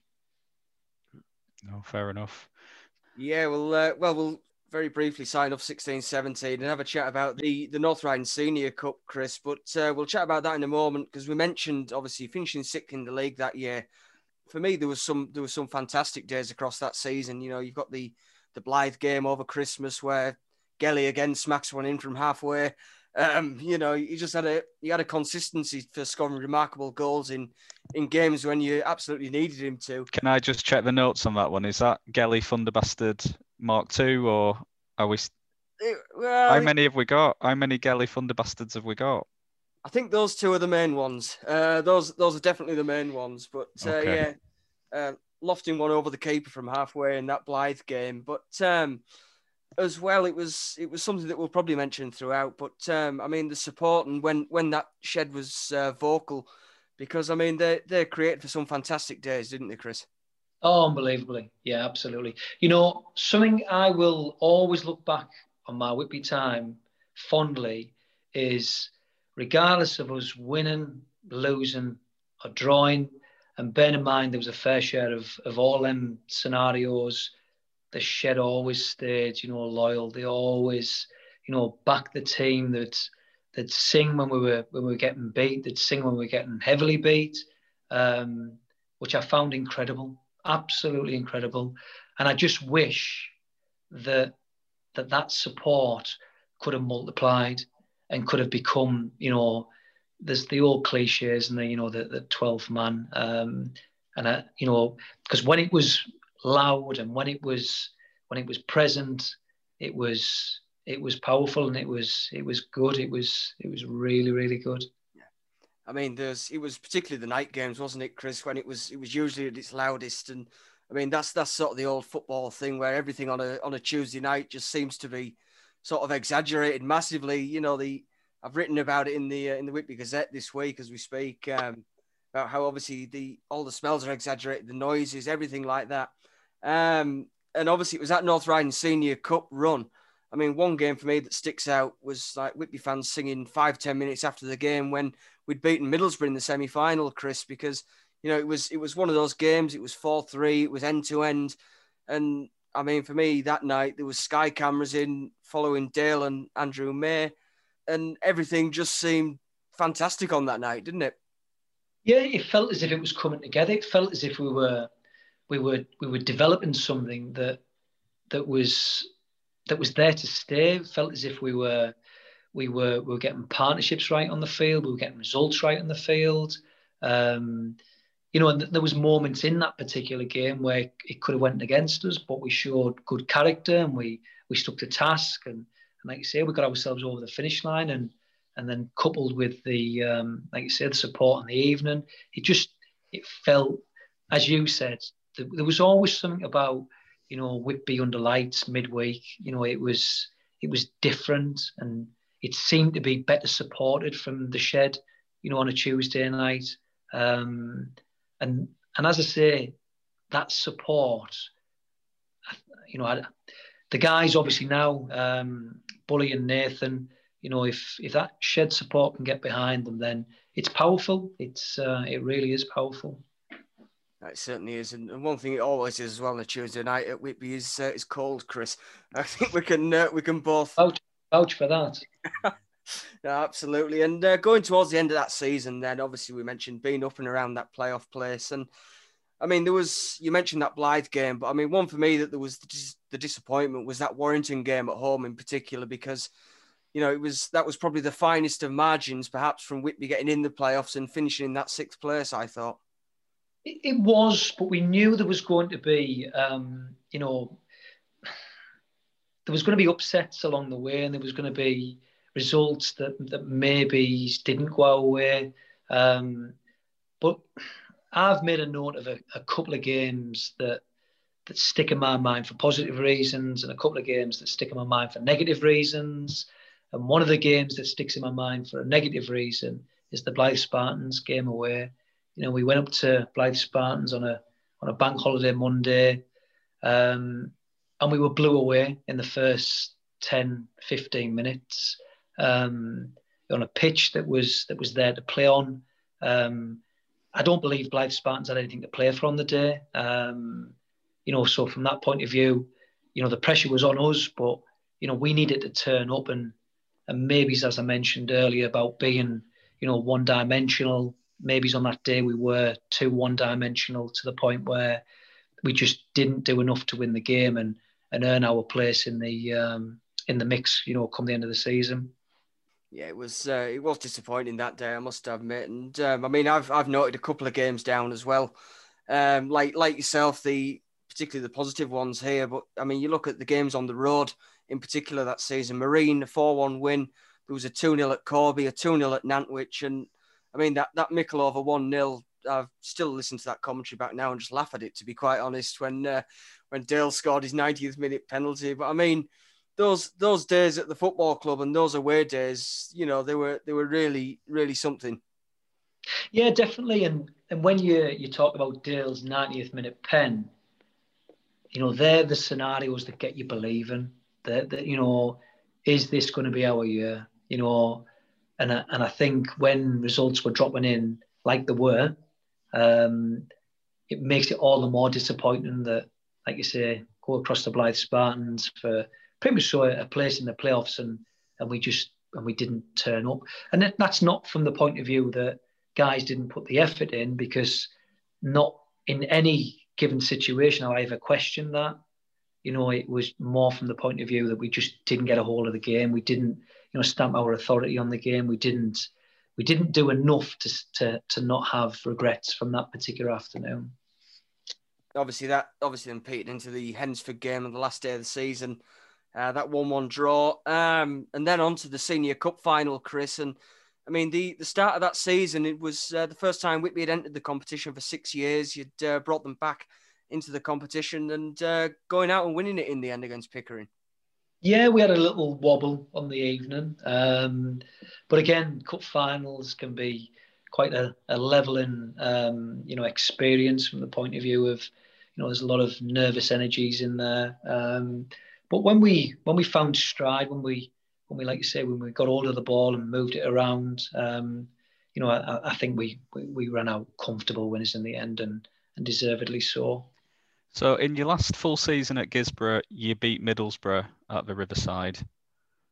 No, fair enough. Yeah, well, uh, well, we'll very briefly sign off 16 17 and have a chat about the, the North Riding Senior Cup, Chris. But uh, we'll chat about that in a moment because we mentioned obviously finishing sixth in the league that year. For me, there was some there was some fantastic days across that season. You know, you've got the the Blyth game over Christmas where Gelly again smacks one in from halfway. Um, you know, you just had a you had a consistency for scoring remarkable goals in in games when you absolutely needed him to. Can I just check the notes on that one? Is that Gelly Thunderbastard Mark II, or are we? It, well, How many have we got? How many Gelly Thunderbastards have we got? I think those two are the main ones. Uh, those those are definitely the main ones. But uh, okay. yeah, uh, lofting one over the keeper from halfway in that Blyth game. But um, as well, it was it was something that we'll probably mention throughout. But um, I mean, the support and when when that shed was uh, vocal, because I mean they they created for some fantastic days, didn't they, Chris? Oh, unbelievably. Yeah, absolutely. You know, something I will always look back on my Whitby time fondly is regardless of us winning, losing, or drawing, and bear in mind there was a fair share of, of all them scenarios, the shed always stayed, you know, loyal. They always, you know, back the team that they'd sing when we were when we were getting beat, they'd sing when we were getting heavily beat, um, which I found incredible absolutely incredible. And I just wish that that, that support could have multiplied and could have become, you know, there's the old cliches and the, you know, the, the 12th man. Um, and, I, you know, because when it was loud and when it was, when it was present, it was, it was powerful and it was, it was good. It was, it was really, really good. I mean, there's it was particularly the night games, wasn't it, Chris? When it was it was usually at its loudest, and I mean that's that's sort of the old football thing where everything on a on a Tuesday night just seems to be sort of exaggerated massively. You know, the I've written about it in the uh, in the Whitby Gazette this week as we speak um, about how obviously the all the smells are exaggerated, the noises, everything like that. Um, and obviously it was that North Riding Senior Cup run. I mean, one game for me that sticks out was like Whitby fans singing five ten minutes after the game when we'd beaten Middlesbrough in the semi final, Chris, because you know it was it was one of those games. It was four three. It was end to end, and I mean for me that night there was Sky cameras in following Dale and Andrew May, and everything just seemed fantastic on that night, didn't it? Yeah, it felt as if it was coming together. It felt as if we were we were we were developing something that that was that was there to stay. It felt as if we were we were we were getting partnerships right on the field. We were getting results right on the field. Um, you know, and there was moments in that particular game where it could have went against us, but we showed good character and we we stuck to task. And, and like you say, we got ourselves over the finish line. And and then coupled with the um, like you said, the support in the evening, it just it felt, as you said, there was always something about you know Whitby under lights midweek. You know, it was it was different and it seemed to be better supported from the shed you know, on a Tuesday night. Um, and and as I say, that support, you know, I, the guys obviously now, um, Bully and Nathan, you know, if if that shed support can get behind them, then it's powerful. It's uh, it really is powerful. It certainly is, and one thing it always is as well on a Tuesday night at Whitby is uh, it's cold, Chris. I think we can uh, we can both vouch for that. no, absolutely. And uh, going towards the end of that season, then obviously we mentioned being up and around that playoff place, and I mean there was you mentioned that Blyth game, but I mean one for me that there was the, the disappointment was that Warrington game at home in particular because you know it was that was probably the finest of margins perhaps from Whitby getting in the playoffs and finishing in that sixth place. I thought. It, was, but we knew there was going to be, um, you know, there was going to be upsets along the way, and there was going to be results that that maybe didn't go our way. Um, but I've made a note of a, a, couple of games that that stick in my mind for positive reasons, and a couple of games that stick in my mind for negative reasons. And one of the games that sticks in my mind for a negative reason is the Blyth Spartans game away you know, we went up to Blyth Spartans on a on a bank holiday Monday, um, and we were blew away in the first 10, 15 minutes um, on a pitch that was that was there to play on. Um, I don't believe Blyth Spartans had anything to play for on the day. Um, you know, so from that point of view, you know, the pressure was on us, but you know, we needed to turn up and and maybe as I mentioned earlier about being, you know, one dimensional maybe on that day we were too one dimensional to the point where we just didn't do enough to win the game and and earn our place in the um, in the mix. You know, come the end of the season. Yeah, it was uh, it was disappointing that day. I must admit, and um, I mean, I've I've noted a couple of games down as well. Um, like like yourself, the particularly the positive ones here. But I mean, you look at the games on the road in particular that season. Marine a four one win. There was a two 0 at Corby, a two 0 at Nantwich, and I mean, that, that Mickleover 1 0, I've still listened to that commentary back now and just laugh at it, to be quite honest, when uh, when Dale scored his 90th minute penalty. But I mean, those those days at the football club and those away days, you know, they were they were really really something. Yeah, definitely. And and when you you talk about Dale's 90th minute pen, you know, they're the scenarios that get you believing that, that you know, is this going to be our year? You know, and I, and I think when results were dropping in like they were, um, it makes it all the more disappointing that, like you say, go across the Blyth Spartans for pretty much so a place in the playoffs, and and we just and we didn't turn up. And that's not from the point of view that guys didn't put the effort in, because not in any given situation have I ever questioned that. You know, it was more from the point of view that we just didn't get a hold of the game. We didn't you know stamp our authority on the game. We didn't we didn't do enough to to to not have regrets from that particular afternoon. Obviously, that obviously then petered into the Hednesford game on the last day of the season. Uh, that one-one draw, um, and then on to the Senior Cup final, Chris. And I mean, the the start of that season, it was uh, the first time Whitby had entered the competition for six years. You'd uh, brought them back into the competition and uh, going out and winning it in the end against Pickering. Yeah, we had a little wobble on the evening, um, but again, cup finals can be quite a, a leveling, um, you know, experience from the point of view of, you know, there's a lot of nervous energies in there. Um, but when we when we found stride, when we when we like you say, when we got hold of the ball and moved it around, um, you know, I, I think we, we, we ran out comfortable winners in the end, and and deservedly so. So, in your last full season at Guisborough, you beat Middlesbrough at the Riverside,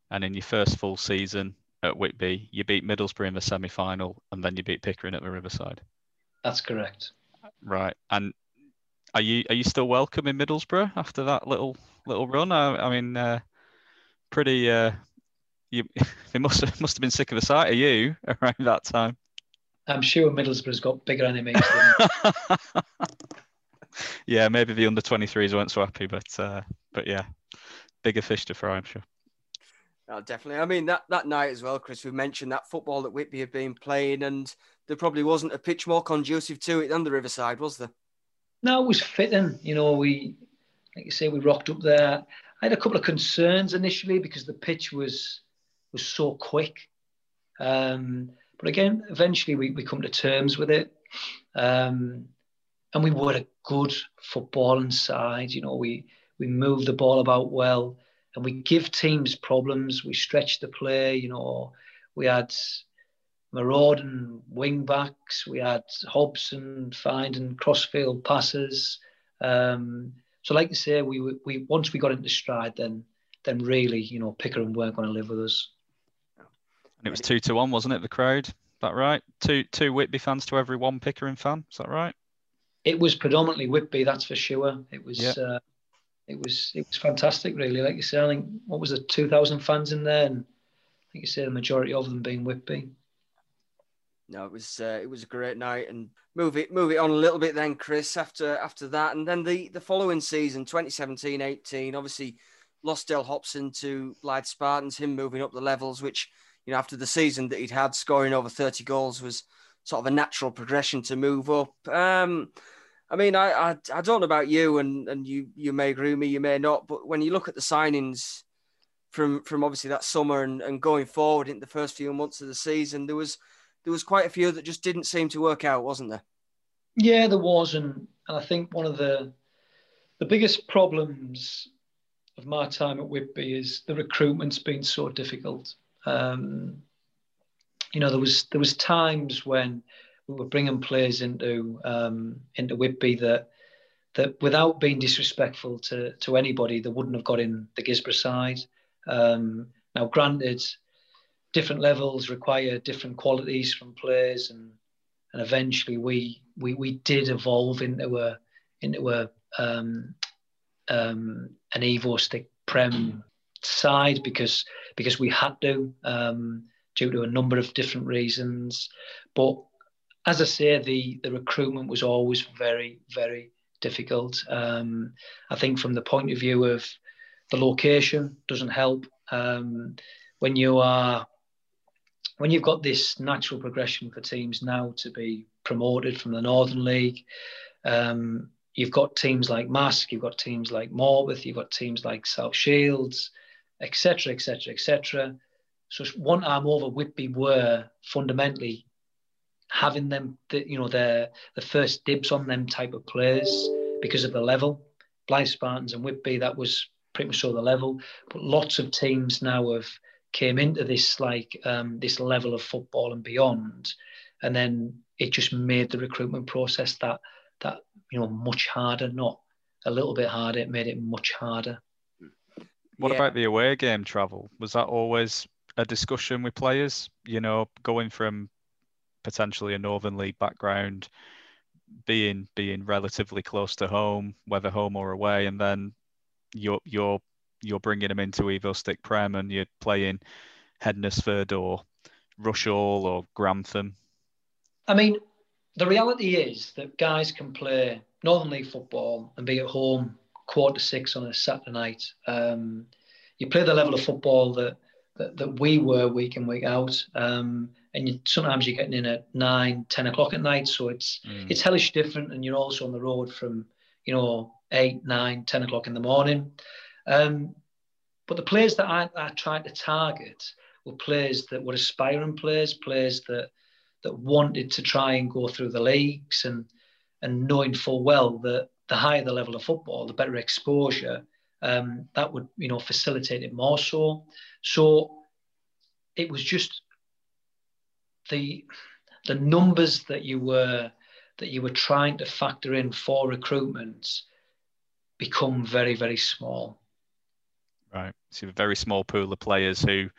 and in your first full season at Whitby, you beat Middlesbrough in the semi-final, and then you beat Pickering at the Riverside. That's correct. Right, and are you are you still welcome in Middlesbrough after that little little run? I, I mean, uh, pretty. Uh, you they must have, must have been sick of the sight of you around that time. I'm sure Middlesbrough's got bigger enemies. yeah, maybe the under 23s weren't so happy, but uh, but yeah, bigger fish to fry, I'm sure. Oh, definitely. I mean, that, that night as well, Chris, we mentioned that football that Whitby had been playing, and there probably wasn't a pitch more conducive to it than the Riverside, was there? No, it was fitting. You know, we, like you say, we rocked up there. I had a couple of concerns initially because the pitch was was so quick. Um, But again, eventually we, we come to terms with it. Um, and we were a good footballing side. You know, we we move the ball about well, and we give teams problems. We stretch the play. You know, we had marauding wing backs. We had Hobson finding crossfield passes. Um, so, like I say, we we once we got into stride, then then really, you know, Pickering weren't going to live with us. And it was two to one, wasn't it? The crowd, that right? Two two Whitby fans to every one Pickering fan. Is that right? It was predominantly Whitby, that's for sure. It was. Yeah. Uh, it was it was fantastic, really. Like you say, I think what was it, two thousand fans in there, and I think you say the majority of them being Whitby. No, it was uh, it was a great night, and move it move it on a little bit then, Chris. After after that, and then the the following season, 2017-18, obviously lost Dale Hobson to Blyth Spartans. Him moving up the levels, which you know after the season that he'd had, scoring over 30 goals was sort of a natural progression to move up. Um, I mean, I, I, I don't know about you, and and you you may agree with me, you may not, but when you look at the signings from from obviously that summer and, and going forward in the first few months of the season, there was there was quite a few that just didn't seem to work out, wasn't there? Yeah, there was, and, and I think one of the the biggest problems of my time at Whitby is the recruitment's been so difficult. Um, you know, there was there was times when we were bringing players into um, into Whitby that that without being disrespectful to to anybody, they wouldn't have got in the Guisborough side. Um, now, granted, different levels require different qualities from players, and and eventually we we we did evolve into a into a um, um, an Evo-Stik prem side because because we had to um, due to a number of different reasons. But as I say, the the recruitment was always very very difficult. Um, I think from the point of view of the location doesn't help um, when you are when you've got this natural progression for teams now to be promoted from the Northern League. Um, you've got teams like Marske, you've got teams like Morpeth, you've got teams like South Shields, etc., etc., etc. So one arm over Whitby were fundamentally having them, the, you know, their the first dibs on them type of players because of the level. Blyth Spartans and Whitby, that was pretty much all the level. But lots of teams now have came into this like um, this level of football and beyond, and then it just made the recruitment process that that you know much harder, not a little bit harder. It made it much harder. What yeah. about the away game travel? Was that always a discussion with players? You know, going from potentially a Northern League background, being being relatively close to home, whether home or away, and then you're you're you're bringing them into Evo-Stik Prem and you're playing Hednesford or Rushall or Grantham. I mean, the reality is that guys can play Northern League football and be at home quarter to six on a Saturday night. Um, you play the level of football that that, that we were week in week out, um, and you, sometimes you're getting in at nine, ten o'clock at night. So it's mm. it's hellish different, and you're also on the road from you know eight, nine, ten o'clock in the morning. Um, but the players that I, I tried to target were players that were aspiring players, players that that wanted to try and go through the leagues and and knowing full well that the higher the level of football, the better exposure, um, that would you know facilitate it more so. So it was just the the numbers that you were that you were trying to factor in for recruitment become very very small. Right, so a very small pool of players who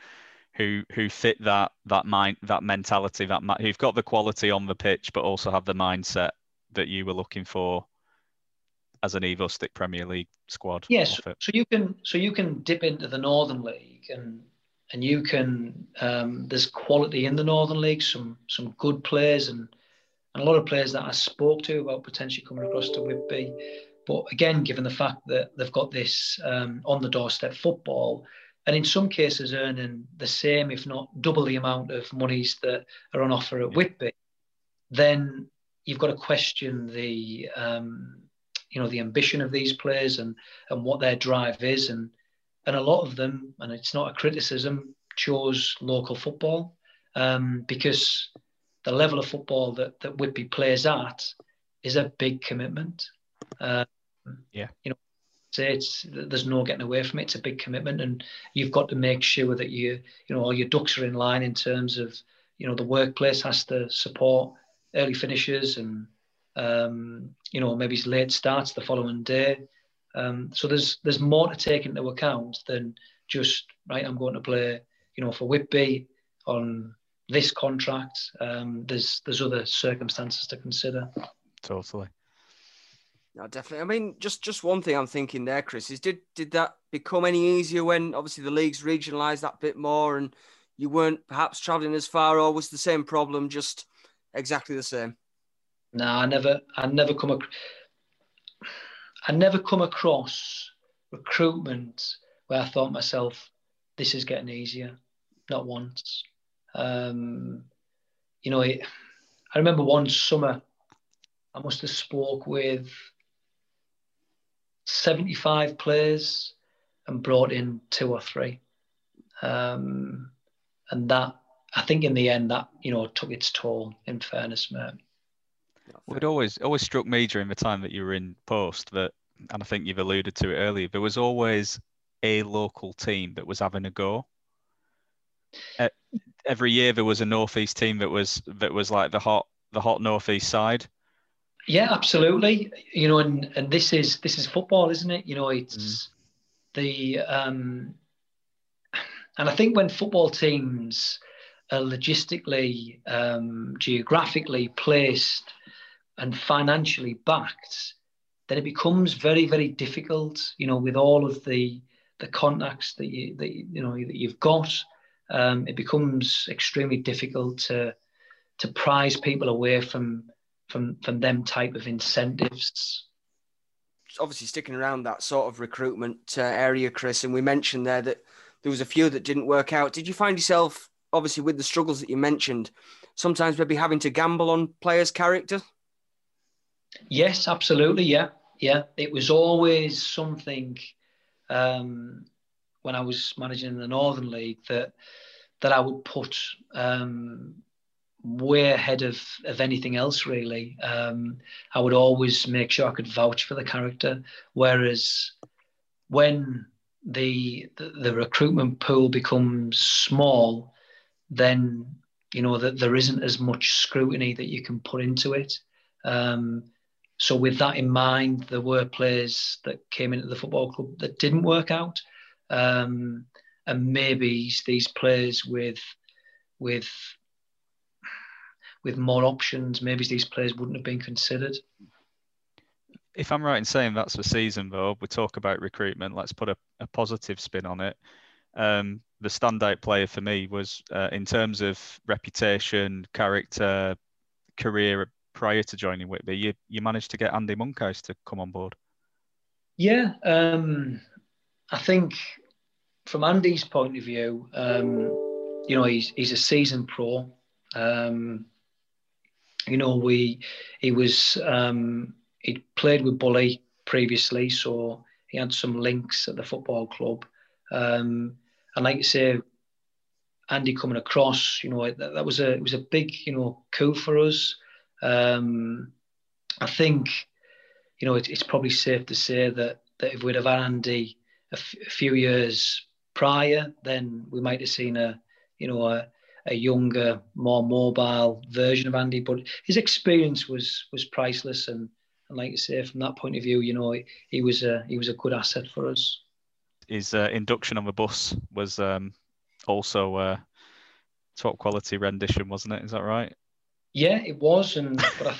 who who fit that that mind that mentality that who've got the quality on the pitch but also have the mindset that you were looking for as an Evo-Stik Premier League squad. Yes, so you can so you can dip into the Northern League and and you can um, there's quality in the Northern League, some some good players and, and a lot of players that I spoke to about potentially coming across to Whitby. But again, given the fact that they've got this um, on the doorstep football, and in some cases earning the same, if not double the amount of monies that are on offer at Whitby, then you've got to question the um, you know the ambition of these players and and what their drive is and and a lot of them and it's not a criticism chose local football um, because the level of football that, that Whitby plays at is a big commitment. Um, yeah. You know, say it's there's no getting away from it. It's a big commitment, and you've got to make sure that you you know all your ducks are in line in terms of you know the workplace has to support early finishes and um, you know maybe he's late starts the following day. Um, so there's there's more to take into account than just right. I'm going to play you know for Whitby on this contract. Um, there's there's other circumstances to consider. Totally. No, definitely. I mean, just just one thing I'm thinking there, Chris, is did did that become any easier when obviously the leagues regionalised that bit more and you weren't perhaps travelling as far, or was the same problem just exactly the same? No, I never, I never come, I never come across recruitment where I thought myself, this is getting easier. Not once. Um, you know, it, I remember one summer, I must have spoke with 75 players and brought in two or three. Um, and that, I think in the end, that, you know, took its toll, in fairness, mate. Well, it always always struck me during the time that you were in post that, and I think you've alluded to it earlier, there was always a local team that was having a go. Every year there was a northeast team that was that was like the hot the hot northeast side, yeah, absolutely. You know, and and this is this is football, isn't it? You know, it's mm. the um, and I think when football teams are logistically, um, geographically placed, and financially backed, then it becomes very very difficult. You know, with all of the the contacts that you that you know that you've got, um, it becomes extremely difficult to to prize people away from from from them type of incentives. Obviously, sticking around that sort of recruitment uh, area, Chris, and we mentioned there that there was a few that didn't work out. Did you find yourself, obviously, with the struggles that you mentioned, sometimes maybe having to gamble on players' character? Yes, absolutely. Yeah, yeah. It was always something um, when I was managing in the Northern League that that I would put um, way ahead of, of anything else really um, i would always make sure i could vouch for the character whereas when the, the, the recruitment pool becomes small then you know that there isn't as much scrutiny that you can put into it um, so with that in mind there were players that came into the football club that didn't work out um, and maybe these players with with with more options, maybe these players wouldn't have been considered. If I'm right in saying that's the season, though, we talk about recruitment. Let's put a, a positive spin on it. Um, the standout player for me was uh, in terms of reputation, character, career prior to joining Whitby. You you managed to get Andy Monkhouse to come on board. Yeah, um, I think from Andy's point of view, um, you know, he's he's a seasoned pro. Um, you know, we he was um, he'd played with Bully previously, so he had some links at the football club. Um, and like you say, Andy coming across, you know, that, that was a it was a big, you know, coup for us. Um, I think, you know, it, it's probably safe to say that that if we'd have had Andy a, f- a few years prior, then we might have seen a, you know, a, a younger, more mobile version of Andy. But his experience was was priceless, and, and like you say, from that point of view, you know, he, he was a he was a good asset for us. His uh, induction on the bus was um, also a top quality rendition, wasn't it? Is that right? Yeah, it was, and but I,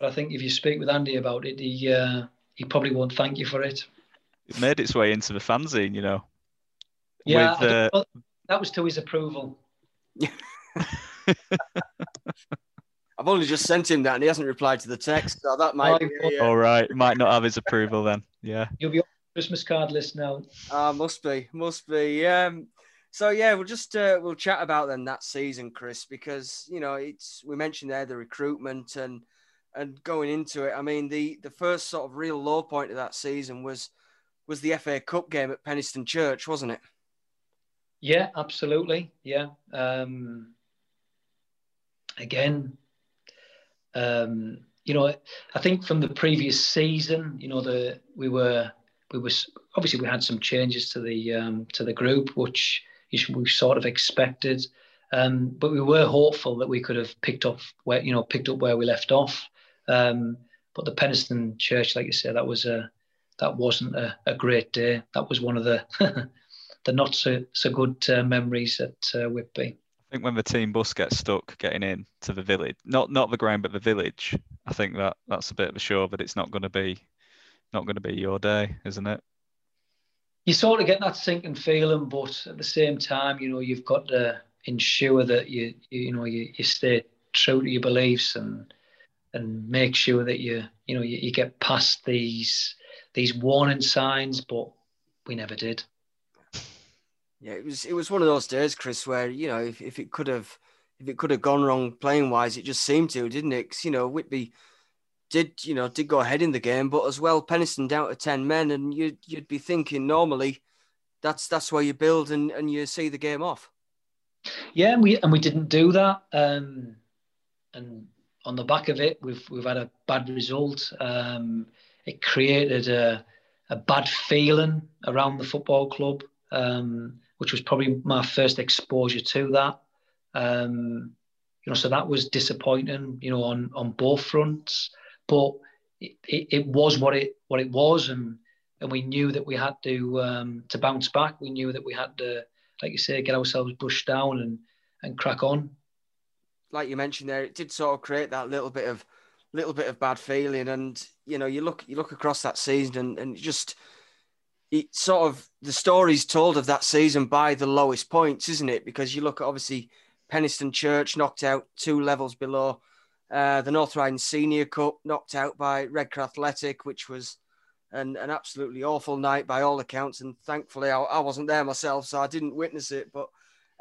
but I think if you speak with Andy about it, he uh, he probably won't thank you for it. It made its way into the fanzine, you know. Yeah, with, uh, that was to his approval. I've only just sent him that and he hasn't replied to the text. So that might be. Yeah. All right. Might not have his approval then. Yeah. You'll be on Christmas card list now. Ah, uh, must be. Must be. Um, so yeah, we'll just uh, we'll chat about then that season, Chris, because you know it's we mentioned there the recruitment and and going into it. I mean the the first sort of real low point of that season was was the FA Cup game at Penistone Church, wasn't it? Yeah, absolutely. Yeah. Um, again, um, you know, I think from the previous season, you know, the we were we was obviously we had some changes to the um, to the group, which we sort of expected, um, but we were hopeful that we could have picked up where you know picked up where we left off. Um, but the Penistone Church, like you said, that was a that wasn't a, a great day. That was one of the the not so so good uh, memories at uh, Whitby. I think when the team bus gets stuck getting in to the village, not not the ground but the village, I think that that's a bit of a show that it's not going to be not going to be your day, isn't it? You sort of get that sinking feeling, but at the same time, you know, you've got to ensure that you you, know you, you stay true to your beliefs and and make sure that you you know you, you get past these these warning signs, but we never did. Yeah, it was it was one of those days, Chris, where you know if, if it could have if it could have gone wrong playing wise, it just seemed to, didn't it? Cause, you know, Whitby did you know did go ahead in the game, but as well, Penistone down to ten men, and you'd you'd be thinking normally that's that's where you build and, and you see the game off. Yeah, and we and we didn't do that, um, and on the back of it, we've we've had a bad result. Um, it created a, a bad feeling around the football club, um, which was probably my first exposure to that. Um, you know, so that was disappointing. You know, on on both fronts, but it, it, it was what it what it was, and and we knew that we had to um, to bounce back. We knew that we had to, like you say, get ourselves pushed down and and crack on. Like you mentioned there, it did sort of create that little bit of little bit of bad feeling, and you know, you look you look across that season, and and just it sort of the stories told of that season by the lowest points, isn't it? Because you look at obviously Penistone Church knocked out two levels below. Uh, the North Riding Senior Cup knocked out by Redcar Athletic, which was an, an absolutely awful night by all accounts. And thankfully, I, I wasn't there myself, so I didn't witness it. But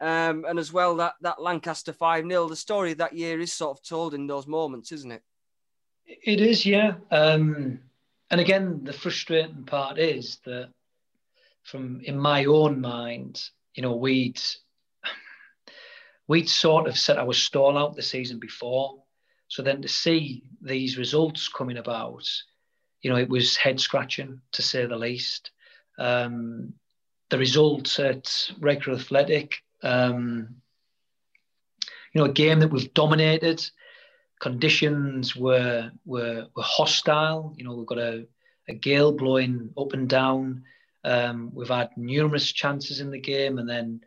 um, and as well that that Lancaster five 0 the story of that year is sort of told in those moments, isn't it? It is, yeah. Um, and again, the frustrating part is that, from in my own mind, you know, we'd we'd sort of set our stall out the season before. So then to see these results coming about, you know, it was head scratching to say the least. Um, the results at Redcar Athletic, um, you know, a game that we've dominated. Conditions were were, were hostile. You know, we've got a, a gale blowing up and down. Um, we've had numerous chances in the game, and then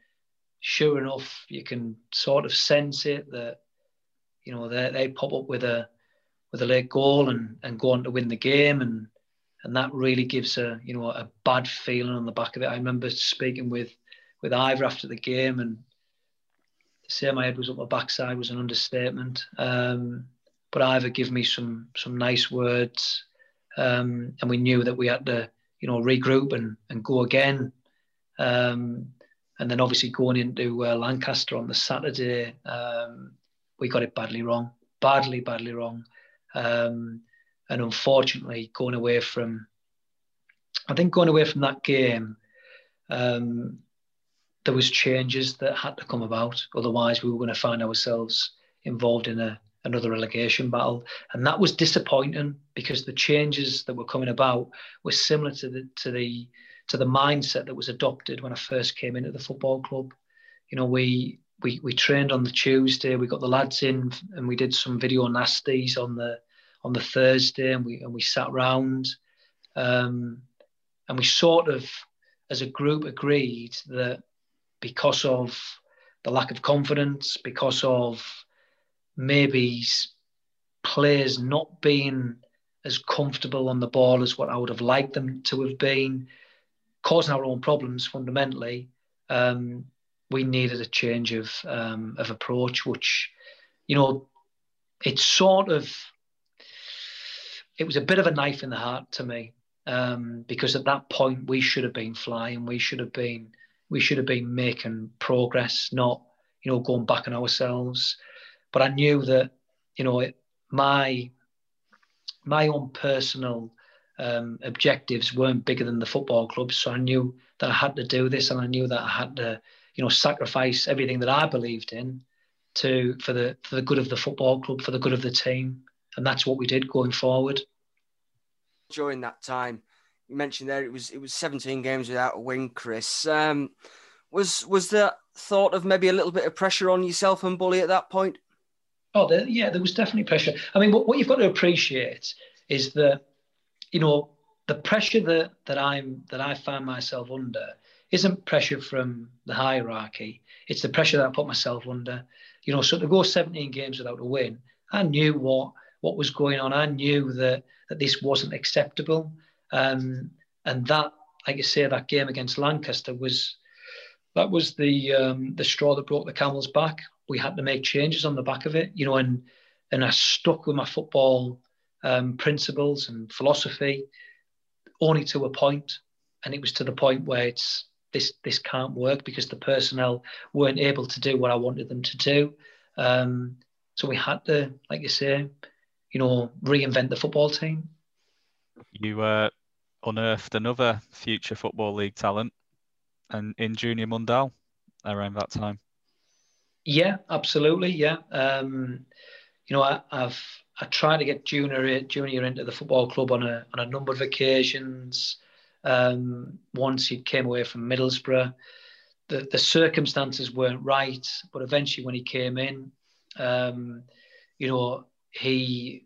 sure enough, you can sort of sense it that you know they, they pop up with a with a late goal and and go on to win the game and and that really gives a you know a bad feeling on the back of it. I remember speaking with with Ivor after the game and to say my head was up my backside was an understatement. Um, but Ivor gave me some some nice words, um, and we knew that we had to you know regroup and and go again. Um, and then obviously going into uh, Lancaster on the Saturday, um, we got it badly wrong, badly, badly wrong. Um, and unfortunately, going away from, I think going away from that game, um, there was changes that had to come about. Otherwise, we were going to find ourselves involved in a, another relegation battle, and that was disappointing because the changes that were coming about were similar to the to the to the mindset that was adopted when I first came into the football club. You know, we we we trained on the Tuesday, we got the lads in, and we did some video nasties on the on the Thursday, and we and we sat round, um, and we sort of, as a group, agreed that because of the lack of confidence, because of maybe players not being as comfortable on the ball as what I would have liked them to have been, causing our own problems fundamentally, um, we needed a change of um, of approach, which, you know, it's sort of it was a bit of a knife in the heart to me um, because at that point we should have been flying, we should have been we should have been making progress, not you know going back on ourselves. But I knew that you know it, my my own personal um, objectives weren't bigger than the football club. So I knew that I had to do this, and I knew that I had to, you know, sacrifice everything that I believed in to for the for the good of the football club, for the good of the team, and that's what we did going forward. During that time, you mentioned there it was it was 17 games without a win, Chris. Um, was was there thought of maybe a little bit of pressure on yourself and Bully at that point? Oh, there, yeah, there was definitely pressure. I mean, what, what you've got to appreciate is that you know the pressure that that I'm that I find myself under isn't pressure from the hierarchy. It's the pressure that I put myself under. You know, so to go 17 games without a win, I knew what what was going on. I knew that that this wasn't acceptable. Um, and that, like I say, that game against Lancaster was that was the um, the straw that broke the camel's back. We had to make changes on the back of it, you know, and and I stuck with my football um, principles and philosophy only to a point, and it was to the point where it's this this can't work because the personnel weren't able to do what I wanted them to do. Um, so we had to, like you say, you know, reinvent the football team. You uh, unearthed another future football league talent, and in Junior Mondal around that time. Yeah, absolutely. Yeah, um, you know, I, have I tried to get junior junior into the football club on a on a number of occasions. Um, once he came away from Middlesbrough, the the circumstances weren't right, but eventually when he came in, um, you know, he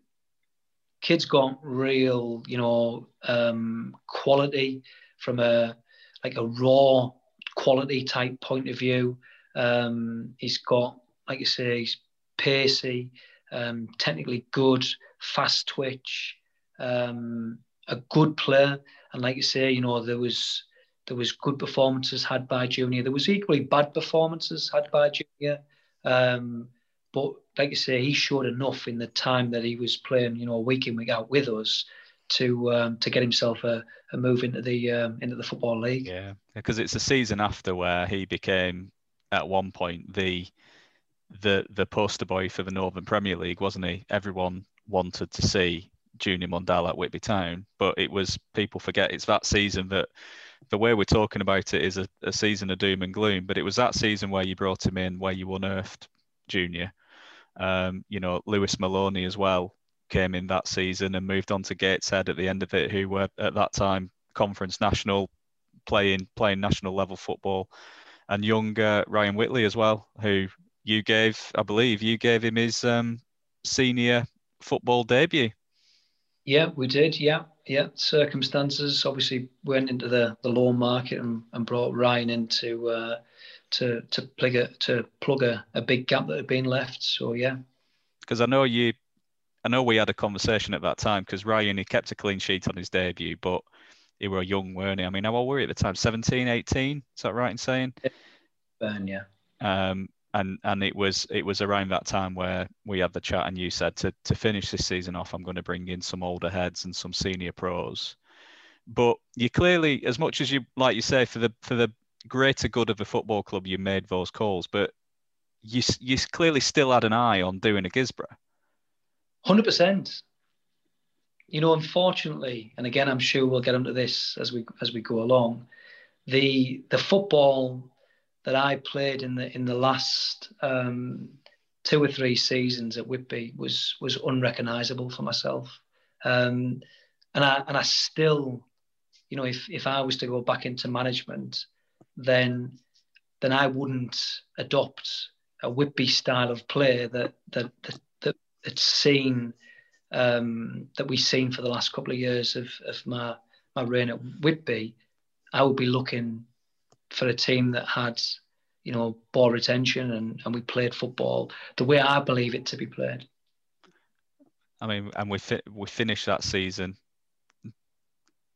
kids got real, you know, um, quality from a like a raw quality type point of view. Um, he's got, like you say, he's pacey um, technically good, fast twitch, um, a good player. And like you say, you know, there was there was good performances had by Junior. There was equally bad performances had by Junior. Um, but like you say, he showed enough in the time that he was playing, you know, week in week out with us to um, to get himself a, a move into the um, into the football league. Yeah, because it's a season after where he became at one point the the the poster boy for the Northern Premier League, wasn't he? Everyone wanted to see Junior Mondal at Whitby Town, but it was people forget it's that season that the way we're talking about it is a, a season of doom and gloom. But it was that season where you brought him in, where you unearthed Junior. Um, you know, Lewis Maloney as well came in that season and moved on to Gateshead at the end of it, who were at that time conference national, playing playing national level football, and young uh, Ryan Whitley as well, who you gave, I believe, you gave him his um, senior football debut. Yeah, we did. Yeah, yeah. Circumstances obviously went into the, the loan market and, and brought Ryan in to uh, to to plug a to plug a, a big gap that had been left. So yeah. Because I know you, I know we had a conversation at that time because Ryan he kept a clean sheet on his debut, but he were a young, weren't he? I mean, how old were you at the time? 17, 18? Is that right in saying? Burn, yeah. Um, and and it was it was around that time where we had the chat and you said to to finish this season off i'm going to bring in some older heads and some senior pros. But you clearly as much as you like you say for the for the greater good of the football club you made those calls but you you clearly still had an eye on doing a Guisborough 100% you know unfortunately and again i'm sure we'll get into this as we as we go along the the football that I played in the in the last um, two or three seasons at Whitby was was unrecognisable for myself, um, and I and I still, you know, if if I was to go back into management, then then I wouldn't adopt a Whitby style of play that that that, that it's seen um, that we've seen for the last couple of years of of my my reign at Whitby. I would be looking for a team that had, you know, ball retention and, and we played football the way I believe it to be played. I mean, and we fi- we finished that season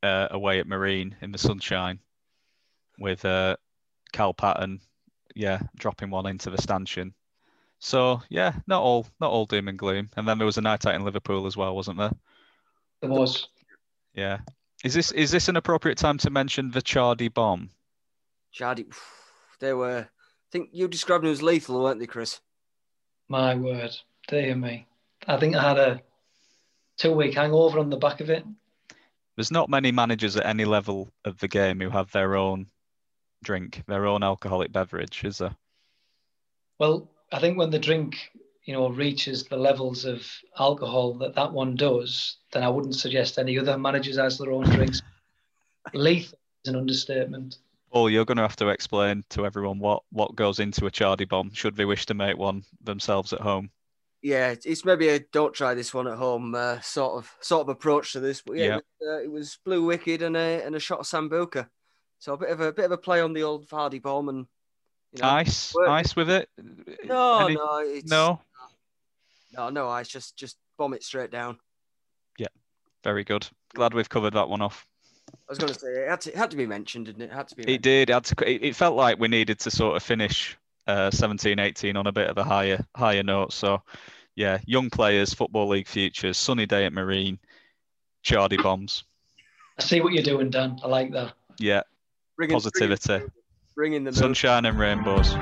uh, away at Marine in the sunshine with uh, Cal Patton, yeah, dropping one into the stanchion. So yeah, not all not all doom and gloom. And then there was a night out in Liverpool as well, wasn't there? There was. Yeah. Is this is this an appropriate time to mention the Chardy bomb? Chardy, they were. I think you described them as lethal, weren't they, Chris? My word, dear me. I think I had a two-week hangover on the back of it. There's not many managers at any level of the game who have their own drink, their own alcoholic beverage, is there? Well, I think when the drink, you know, reaches the levels of alcohol that that one does, then I wouldn't suggest any other managers has their own drinks. Lethal is an understatement. Oh, you're going to have to explain to everyone what what goes into a chardy bomb. Should they wish to make one themselves at home? Yeah, it's maybe a don't try this one at home uh, sort of sort of approach to this. But yeah, Yeah. It, was, uh, it was Blue Wicked and a and a shot of Sambuca. So a bit of a bit of a play on the old Vardy bomb and you know, Ice, work- ice with it. no, Any- no, it's, no. no, no ice. Just just bomb it straight down. Yeah, very good. Glad we've covered that one off. I was going to say it had to, it had to be mentioned, didn't it? It had to be. It did. It, had to, it, it felt like we needed to sort of finish uh, 17, 18 on a bit of a higher higher note. So, yeah, young players, football league futures, sunny day at Marine, Chardy bombs. I see what you're doing, Dan. I like that. Yeah, Bringing- positivity, bringing the mood. sunshine and rainbows.